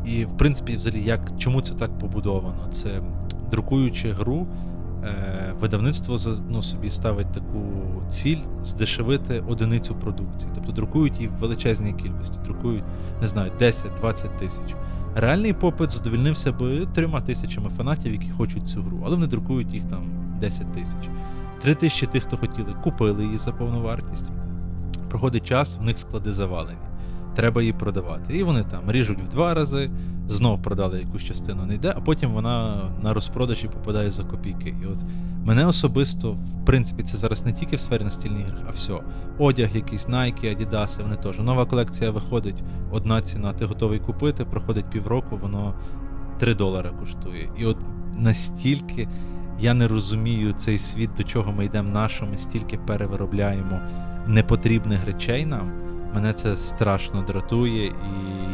І в принципі, взагалі, як чому це так побудовано? Це друкуючи гру, е, видавництво ну, собі ставить таку ціль здешевити одиницю продукції. Тобто друкують її в величезній кількості, друкують, не знаю, 10-20 тисяч. Реальний попит задовільнився би трьома тисячами фанатів, які хочуть цю гру, але вони друкують їх там 10 тисяч. Три тисячі тих, хто хотіли, купили її за повну вартість. Проходить час, в них склади завалені. Треба її продавати. І вони там ріжуть в два рази, знов продали якусь частину, не йде, а потім вона на розпродажі попадає за копійки. І от мене особисто, в принципі, це зараз не тільки в сфері настільних ігор, а все. Одяг, якийсь Nike, Adidas, вони теж. Нова колекція виходить, одна ціна, ти готовий купити, проходить півроку, воно 3 долари коштує. І от настільки я не розумію цей світ, до чого ми йдемо нашими, стільки перевиробляємо непотрібних речей нам. Мене це страшно дратує, і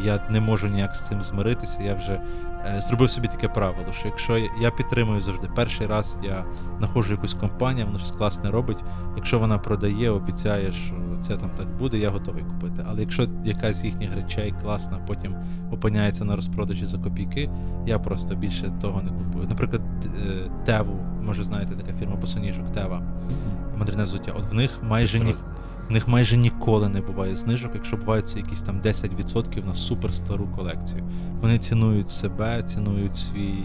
я не можу ніяк з цим змиритися. Я вже е, зробив собі таке правило, що якщо я, я підтримую завжди перший раз, я знаходжу якусь компанію, вона щось класне робить. Якщо вона продає, обіцяє, що це там так буде, я готовий купити. Але якщо якась з їхніх речей класна, потім опиняється на розпродажі за копійки, я просто більше того не купую. Наприклад, е, Теву, може знаєте, така фірма босоніжок Тева, модерне взуття. От в них майже ні. В них майже ніколи не буває знижок, якщо буваються якісь там 10% на суперстару колекцію. Вони цінують себе, цінують свій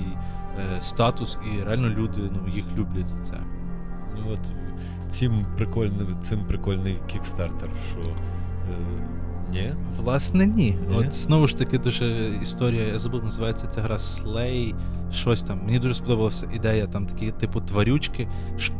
е, статус, і реально люди ну, їх люблять за це. Ну от цим прикольний, цим прикольний кікстартер, що. Е... Ні? Власне, ні. ні. От знову ж таки дуже історія, я забув, називається ця гра Slay, щось там. Мені дуже сподобалася ідея там такі, типу, тварючки.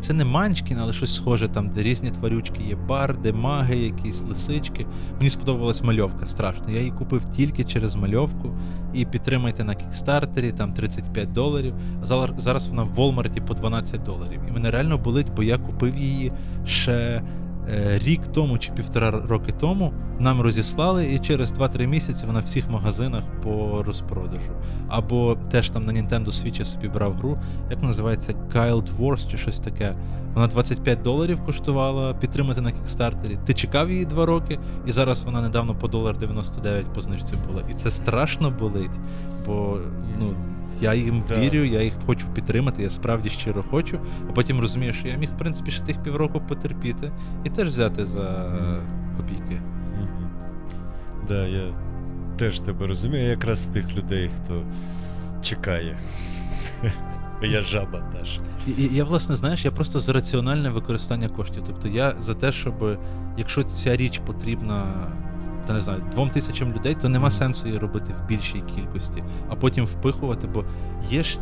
Це не манчкін, але щось схоже, там, де різні тварючки є барди, маги, якісь лисички. Мені сподобалась мальовка, страшно. Я її купив тільки через мальовку. І підтримайте на кікстартері, там 35 доларів. А зараз вона в Волмарті по 12 доларів. І мене реально болить, бо я купив її ще. Е, рік тому чи півтора роки тому нам розіслали, і через 2-3 місяці вона в всіх магазинах по розпродажу. Або теж там на Nintendo Switch я собі брав гру, як називається Guild Wars чи щось таке. Вона 25 доларів коштувала підтримати на кікстартері. Ти чекав її 2 роки, і зараз вона недавно по долар 99 по знижці була. І це страшно болить, бо ну. Я їм да. вірю, я їх хочу підтримати, я справді щиро хочу, а потім розумію, що я міг, в принципі, ще тих півроку потерпіти і теж взяти за копійки. Угу. Да, я теж тебе розумію, я якраз з тих людей, хто чекає. Я жаба теж. І, Я, власне, знаєш, я просто за раціональне використання коштів. Тобто я за те, щоб якщо ця річ потрібна та не знаю, двом тисячам людей, то нема сенсу її робити в більшій кількості, а потім впихувати, бо є ж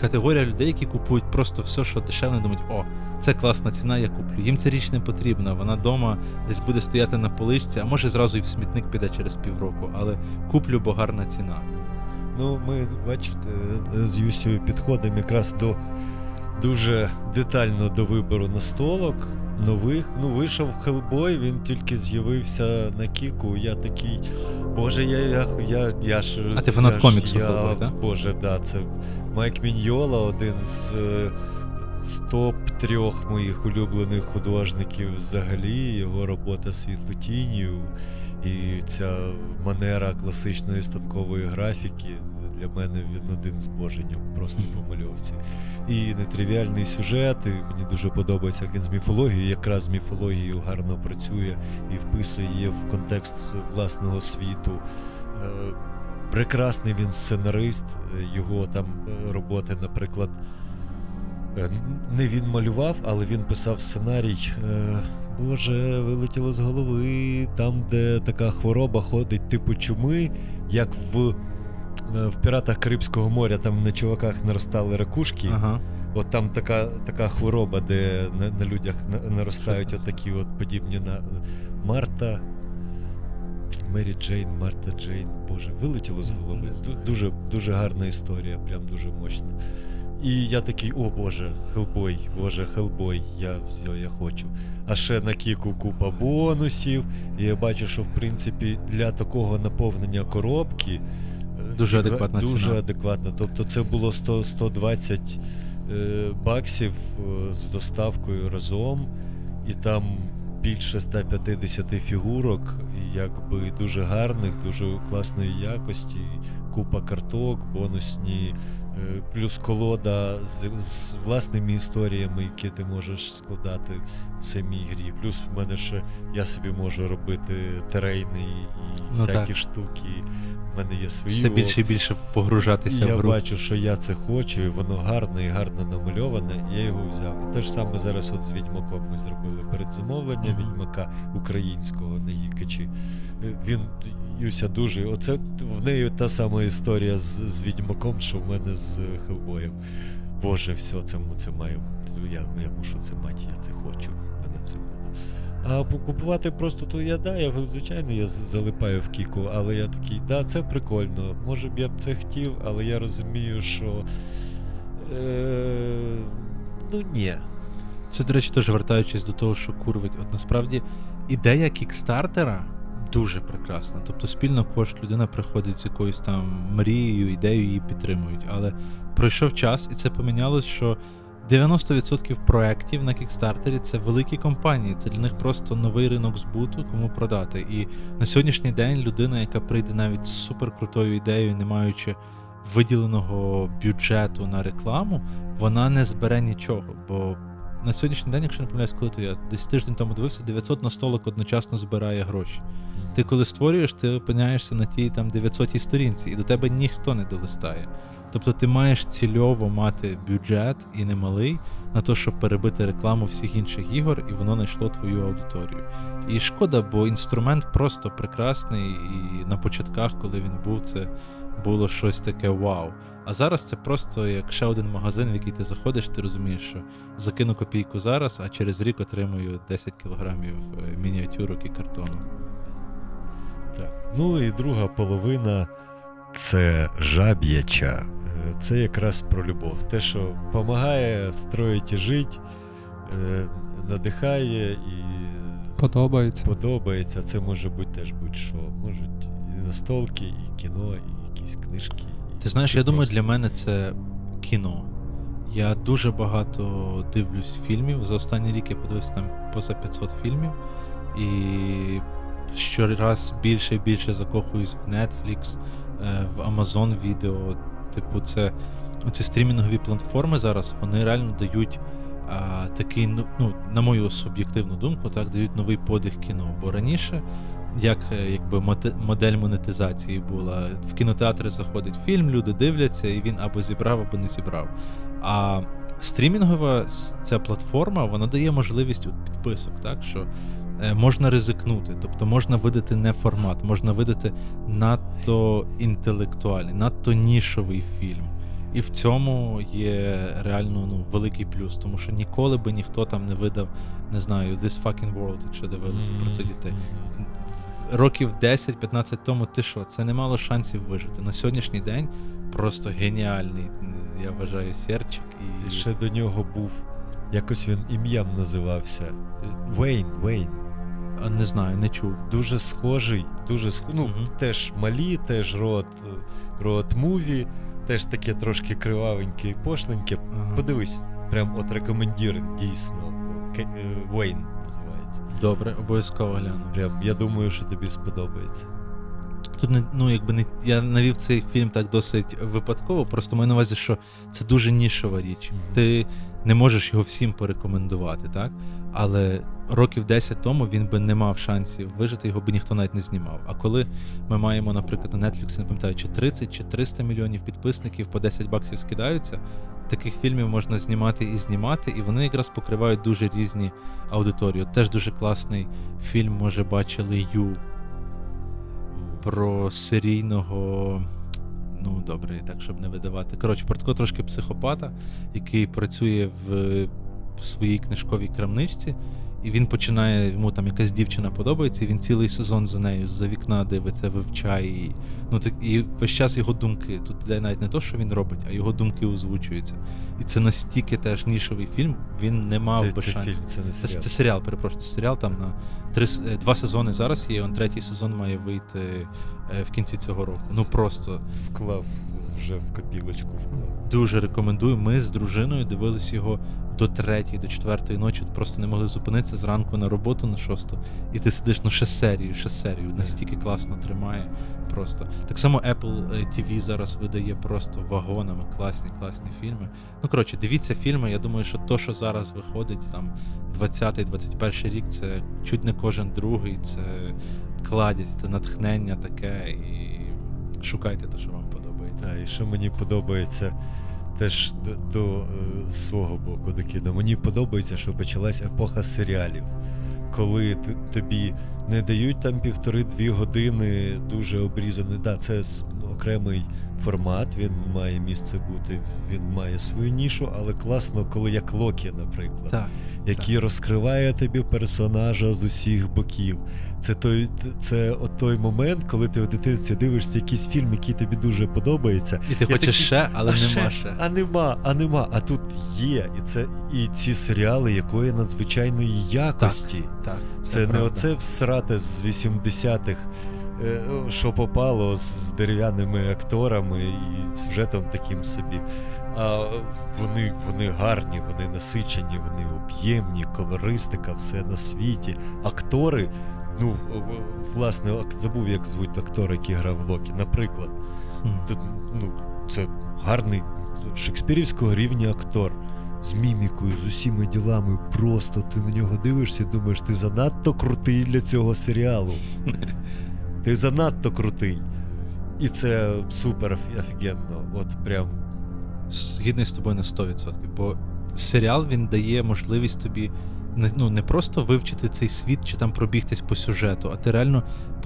категорія людей, які купують просто все, що дешеве, думають, о, це класна ціна, я куплю. Їм ця річ не потрібна. Вона вдома десь буде стояти на поличці, а може зразу і в смітник піде через півроку, але куплю, бо гарна ціна. Ну, ми, бачите, з Юсією підходимо якраз до дуже детально до вибору настолок нових. Ну, вийшов Хелбой, він тільки з'явився на Кіку. Я такий. Боже, я я, я, я ж. А ти фанат коміксу Хелбой, так? Боже, да, це Майк Міньола, один з. З топ трьох моїх улюблених художників взагалі, його робота світлотінію і ця манера класичної станкової графіки для мене він один з боженьок, просто по мальовці. І нетривіальний сюжет. і Мені дуже подобається, як він з міфологією, якраз з міфологією гарно працює і вписує в контекст власного світу. Е, прекрасний він сценарист, його там е, роботи, наприклад, е, не він малював, але він писав сценарій. Боже, вилетіло з голови, там, де така хвороба ходить, типу чуми, як в в піратах Карибського моря там на чуваках наростали ракушки. Ага. От там така така хвороба, де на на людях наростають отакі от подібні на Марта. Мері Джейн, Марта Джейн. Боже, вилетіло з голови. Дуже дуже гарна історія, прям дуже мощна. І я такий, о Боже, Хелбой, Боже, Хелбой, я все, я хочу. А ще на Кіку купа бонусів. І я бачу, що в принципі для такого наповнення коробки. Дуже адекватна Дуже ціна. адекватно. Тобто це було 100, 120 е, баксів е, з доставкою разом, і там більше 150 фігурок, якби дуже гарних, дуже класної якості, купа карток, бонусні Е, плюс колода з, з власними історіями, які ти можеш складати в самій грі. Плюс в мене ще я собі можу робити терейни і Ну, всякі так. штуки. В мене є свої. Все більше і опції. більше погружатися І я в гру. бачу, що я це хочу, і воно гарне і гарно намальоване. і Я його взяв. І те ж саме зараз от з Відьмаком ми зробили передзамовлення. Відьмака українського на Гікачі. Е, Він Юся дуже. Оце в неї та сама історія з, з Відьмаком, що в мене з Хелбоєм. Боже, все, це, це маю. Я, я мушу це мати, я це хочу. в мене це буде. А покупувати просто то я да, я звичайно я залипаю в кіку, але я такий, да, це прикольно. Може б я б це хотів, але я розумію, що. Е, ну ні. Це, до речі, теж вертаючись до того, що курвить. От насправді ідея кікстартера дуже прекрасна. Тобто спільно кошт людина приходить з якоюсь там мрією, ідеєю її підтримують. Але пройшов час, і це помінялось, що 90% проєктів на кікстартері це великі компанії. Це для них просто новий ринок збуту, кому продати. І на сьогоднішній день людина, яка прийде навіть з суперкрутою ідеєю, не маючи виділеного бюджету на рекламу, вона не збере нічого. Бо на сьогоднішній день, якщо не помиляюсь, коли то я десь тиждень тому дивився, 900 на столик одночасно збирає гроші. Ти коли створюєш, ти опиняєшся на тій там 900 сторінці, і до тебе ніхто не долистає. Тобто ти маєш цільово мати бюджет і немалий на те, щоб перебити рекламу всіх інших ігор, і воно знайшло твою аудиторію. І шкода, бо інструмент просто прекрасний, і на початках, коли він був, це було щось таке вау. А зараз це просто як ще один магазин, в який ти заходиш, ти розумієш, що закину копійку зараз, а через рік отримую 10 кілограмів е, мініатюрок і картону. Так. Ну і друга половина це жаб'яча. Це якраз про любов. Те, що допомагає строїти і жити, е, надихає і Подобається. подобається. Це може бути теж будь-що. Можуть і настолки, і кіно, і якісь книжки. Ти знаєш, я думаю, для мене це кіно. Я дуже багато дивлюсь фільмів. За останній рік я подивився там поза 500 фільмів. І щораз більше і більше закохуюсь в Netflix, е, в Amazon Video. Типу, це оці стрімінгові платформи зараз вони реально дають а, такий, ну, ну, на мою суб'єктивну думку, так, дають новий подих кіно. Бо раніше, як е, якби модель монетизації була, в кінотеатри заходить фільм, люди дивляться, і він або зібрав, або не зібрав. А стрімінгова ця платформа вона дає можливість підписок, так що можна ризикнути, тобто можна видати не формат, можна видати надто інтелектуальний, надто нішовий фільм. І в цьому є реально ну, великий плюс, тому що ніколи би ніхто там не видав, не знаю, This Fucking World, якщо дивилися про це дітей. В- Років 10-15 тому ти що, це не мало шансів вижити. На сьогоднішній день просто геніальний, я вважаю, серчик. І... І ще до нього був. Якось він ім'ям називався. Вейн, Вейн. Не знаю, не чув. Дуже схожий, дуже схожий. Ну, Мгм. теж малі, теж рот, рот муві, теж таке трошки кривавеньке і пошленьке. Ага. Подивись, прям от рекомендір, дійсно. Е, Вейн називається. Добре, обов'язково гляну. Прям, я думаю, що тобі сподобається. Тут не ну, якби не я навів цей фільм так досить випадково. Просто маю на увазі, що це дуже нішова річ. Мгм. Ти не можеш його всім порекомендувати, так? Але років 10 тому він би не мав шансів вижити, його би ніхто навіть не знімав. А коли ми маємо, наприклад, на Netflix, не пам'ятаю, чи 30 чи 300 мільйонів підписників по 10 баксів скидаються, таких фільмів можна знімати і знімати, і вони якраз покривають дуже різні аудиторії. От Теж дуже класний фільм, може, бачили Ю про серійного. Ну, добре, так, щоб не видавати. Коротше, такого трошки психопата, який працює в, в своїй книжковій крамничці, і він починає, йому там якась дівчина подобається, і він цілий сезон за нею з-за вікна дивиться, вивчає її. Ну, так, і весь час його думки. Тут іде навіть не то, що він робить, а його думки озвучуються. І це настільки теж нішовий фільм, він не мав це, би це шансів. фільм, це не Це, серіал. це серіал, перепрошую, це серіал там на три, е, два сезони зараз є, он третій сезон має вийти е, в кінці цього року. Ну просто вклав вже в копілочку вклав. Дуже рекомендую. Ми з дружиною дивились його до третьої, до четвертої ночі. Просто не могли зупинитися зранку на роботу на шосту. І ти сидиш ну ще серію, ще серію. Настільки класно тримає. Просто так само Apple TV зараз видає просто вагонами класні, класні фільми. Ну коротше, дивіться фільми. Я думаю, що то, що зараз виходить, там 20-21 рік, це чуть не кожен другий, це кладість, це натхнення таке. І шукайте те, що вам подобається. Так, і що мені подобається теж до, до е, свого боку докиду. Мені подобається, що почалась епоха серіалів, коли тобі не дають там півтори-дві години дуже обрізаний. Да, це окремий формат, він має місце бути, він має свою нішу, але класно, коли як Локі, наприклад, так, який так. розкриває тобі персонажа з усіх боків. Це той це от той момент, коли ти в дитинстві дивишся якийсь фільм, який тобі дуже подобається. І ти хочеш такий, ще, але а нема ще. А нема, а нема. А тут є. І це і ці серіали якої надзвичайної якості. Так, так, Це, це не оце всрате з 80-х. Е, що попало з дерев'яними акторами і сюжетом таким собі. А вони вони гарні, вони насичені, вони об'ємні, колористика, все на світі. Актори, ну власне, забув, як звуть актора, який грав Локі. Наприклад, mm. ну, це гарний шекспірівського рівня актор. З мімікою, з усіма ділами, просто ти на нього дивишся і думаєш, ти занадто крутий для цього серіалу. Ти занадто крутий. І це супер офігенно. От прям. Згідний з тобою на 100%. Бо серіал він дає можливість тобі ну, не просто вивчити цей світ чи там пробігтись по сюжету, а ти реально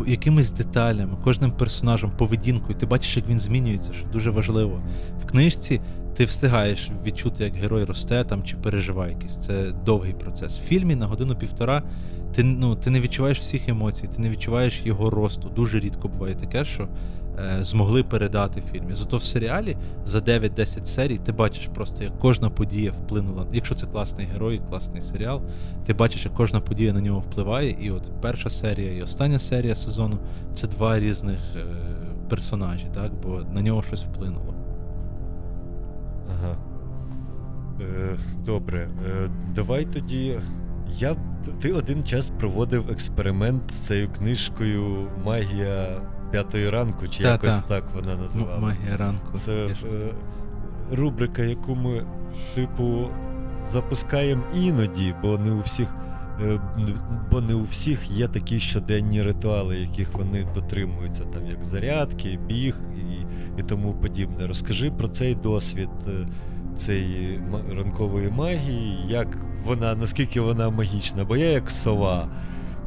якимись деталями, кожним персонажем, поведінкою, ти бачиш, як він змінюється, що дуже важливо. В книжці ти встигаєш відчути, як герой росте там чи переживає якийсь. Це довгий процес. В фільмі на годину-півтора ти ну, ти не відчуваєш всіх емоцій, ти не відчуваєш його росту. Дуже рідко буває таке, що е, змогли передати в фільмі. Зато в серіалі за 9-10 серій ти бачиш просто, як кожна подія вплинула. Якщо це класний герой, класний серіал, ти бачиш, як кожна подія на нього впливає. І от перша серія і остання серія сезону це два різних е, персонажі, так? бо на нього щось вплинуло. Ага. Е, Добре. Е, Давай тоді. Я ти один час проводив експеримент з цією книжкою Магія п'ятої ранку, чи та, якось та. так вона називалася. Магія ранку. Це е, рубрика, яку ми, типу, запускаємо іноді, бо не у всіх. Е, бо не у всіх є такі щоденні ритуали, яких вони дотримуються, там як зарядки, біг і і тому подібне. Розкажи про цей досвід е, цієї ранкової магії, як вона, наскільки вона магічна, бо я як сова,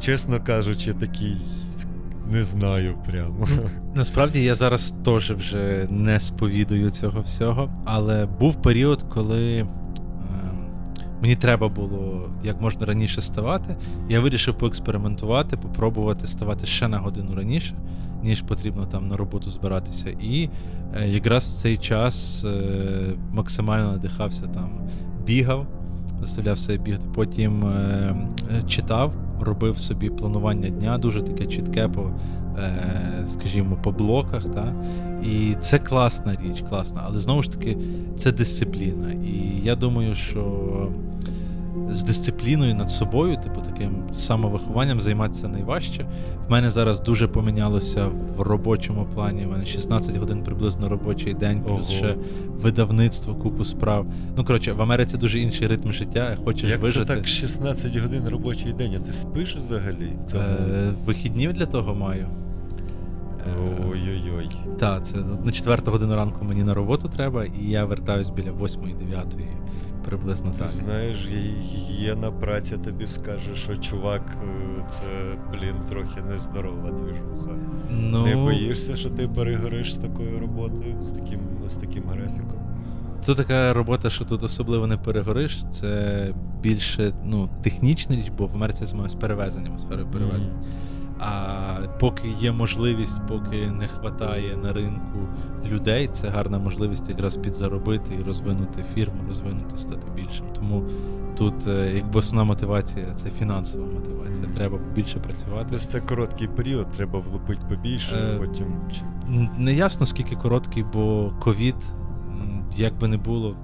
чесно кажучи, такий. Не знаю прямо. Насправді я зараз теж вже не сповідую цього всього, але був період, коли е, мені треба було як можна раніше ставати. Я вирішив поекспериментувати, попробувати ставати ще на годину раніше, ніж потрібно там на роботу збиратися. І е, якраз в цей час е, максимально надихався там, бігав заставляв себе бігти. Потім е, читав, робив собі планування дня, дуже таке чітке по, е, скажімо, по блоках. Та? І це класна річ, класна, але знову ж таки, це дисципліна. І я думаю, що з дисципліною над собою, типу таким самовихованням займатися найважче. В мене зараз дуже помінялося в робочому плані. У мене 16 годин приблизно робочий день, плюс Ого. ще видавництво, купу справ. Ну коротше, в Америці дуже інший ритм життя. Хочеш Як вижити. Це так 16 годин робочий день, а ти спиш взагалі? в цьому? Е, Вихіднів для того маю. Ой-ой-ой. Так, це на четверту годину ранку мені на роботу треба, і я вертаюсь біля 8-9 приблизно Ти так. Знаєш, гігієна праця тобі скаже, що чувак, е, це, блін, трохи нездорова двіжуха. Ну... Не боїшся, що ти перегориш з такою роботою, з таким з таким графіком? Тут така робота, що тут особливо не перегориш, це більше ну, технічна річ, бо в Америці займаюся перевезенням, сферою перевезень. Mm. А поки є можливість, поки не вистачає на ринку людей, це гарна можливість якраз підзаробити і розвинути фірму, розвинути, стати більшим. Тому тут е, якби основна мотивація це фінансова мотивація. Треба більше працювати. Тобто це короткий період, треба влупити побільше, Е, потім. Не ясно скільки короткий, бо ковід, як би не було,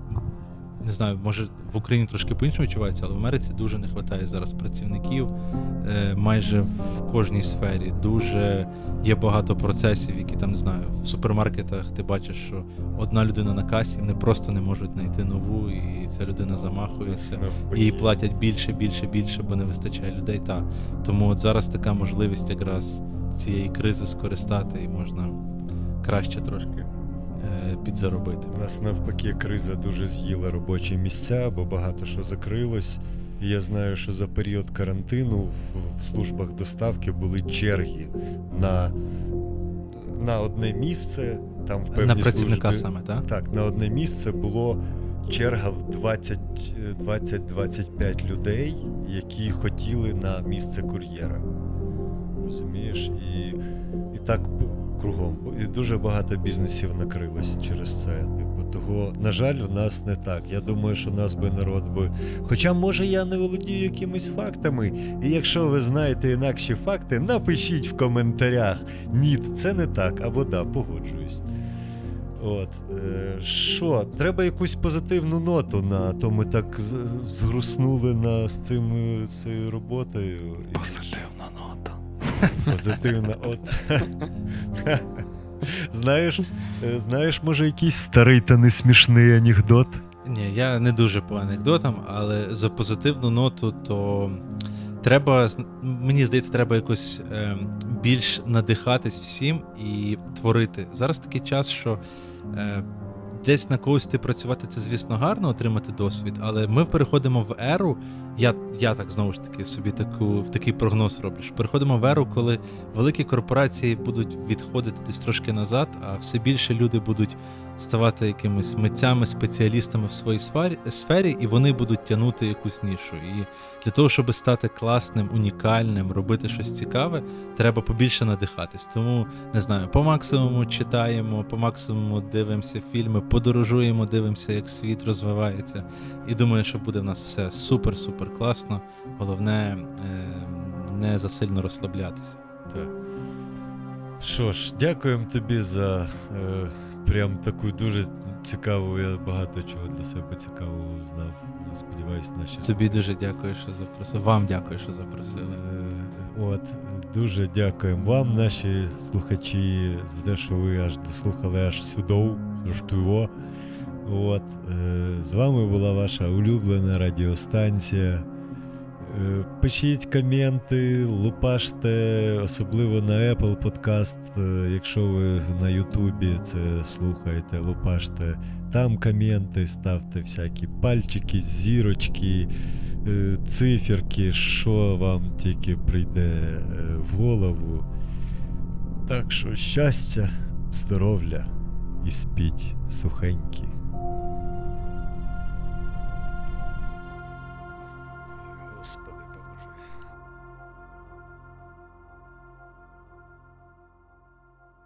не знаю, може в Україні трошки по-іншому відчувається, але в Америці дуже не вистачає зараз працівників е, майже в кожній сфері. Дуже є багато процесів, які там не знаю, в супермаркетах ти бачиш, що одна людина на касі, вони просто не можуть знайти нову, і ця людина замахується. Їй платять більше, більше, більше, бо не вистачає людей. Та. Тому от зараз така можливість якраз цієї кризи скористати і можна краще трошки підзаробити. У нас навпаки криза дуже з'їла робочі місця, бо багато що закрилось. І я знаю, що за період карантину в, службах доставки були черги на на одне місце. Там в певній На працівника службі, саме, так? Так, на одне місце було черга в 20-25 людей, які хотіли на місце кур'єра. Розумієш? І, і так кругом. І дуже багато бізнесів накрилось через це. Типу, того, на жаль, в нас не так. Я думаю, що нас би народ би. Хоча, може, я не володію якимись фактами. І якщо ви знаєте інакші факти, напишіть в коментарях. Ні, це не так, або да, погоджуюсь. От, що, е, треба якусь позитивну ноту на то ми так згруснули на з цим цією роботою. Позитивна нота. Позитивна от. Знаєш, е, знаєш, може, якийсь старий та не смішний анекдот? Ні, я не дуже по анекдотам, але за позитивну ноту, то треба, мені здається, треба якось е, більш надихатись всім і творити. Зараз такий час, що е, десь на когось ти працювати це, звісно, гарно, отримати досвід, але ми переходимо в еру. Я я так знову ж таки собі таку такий прогноз роблю. що Переходимо в еру, коли великі корпорації будуть відходити десь трошки назад, а все більше люди будуть ставати якимись митцями, спеціалістами в своїй сфері, і вони будуть тягнути якусь нішу. І для того, щоб стати класним, унікальним, робити щось цікаве, треба побільше надихатись. Тому не знаю, по максимуму читаємо, по максимуму дивимося фільми, подорожуємо, дивимося, як світ розвивається. І думаю, що буде в нас все супер-супер класно. Головне е, не засильно розслаблятися. Так. Що ж, дякуємо тобі за. Е прям таку дуже цікаву, я багато чого для себе цікавого знав. Сподіваюсь, наші тобі дуже дякую, що запросив. Вам дякую, що запросили. Е, от, дуже дякуємо вам, наші слухачі, за те, що ви аж дослухали аж сюди, аж От, е, З вами була ваша улюблена радіостанція. Е, пишіть коменти, лупаште, особливо на Apple Podcast, е, якщо ви на Ютубі це слухаєте, лупаште. Там коменти, ставте всякі пальчики, зірочки, е, циферки, що вам тільки прийде в голову. Так що щастя, здоров'я і спіть сухенькі.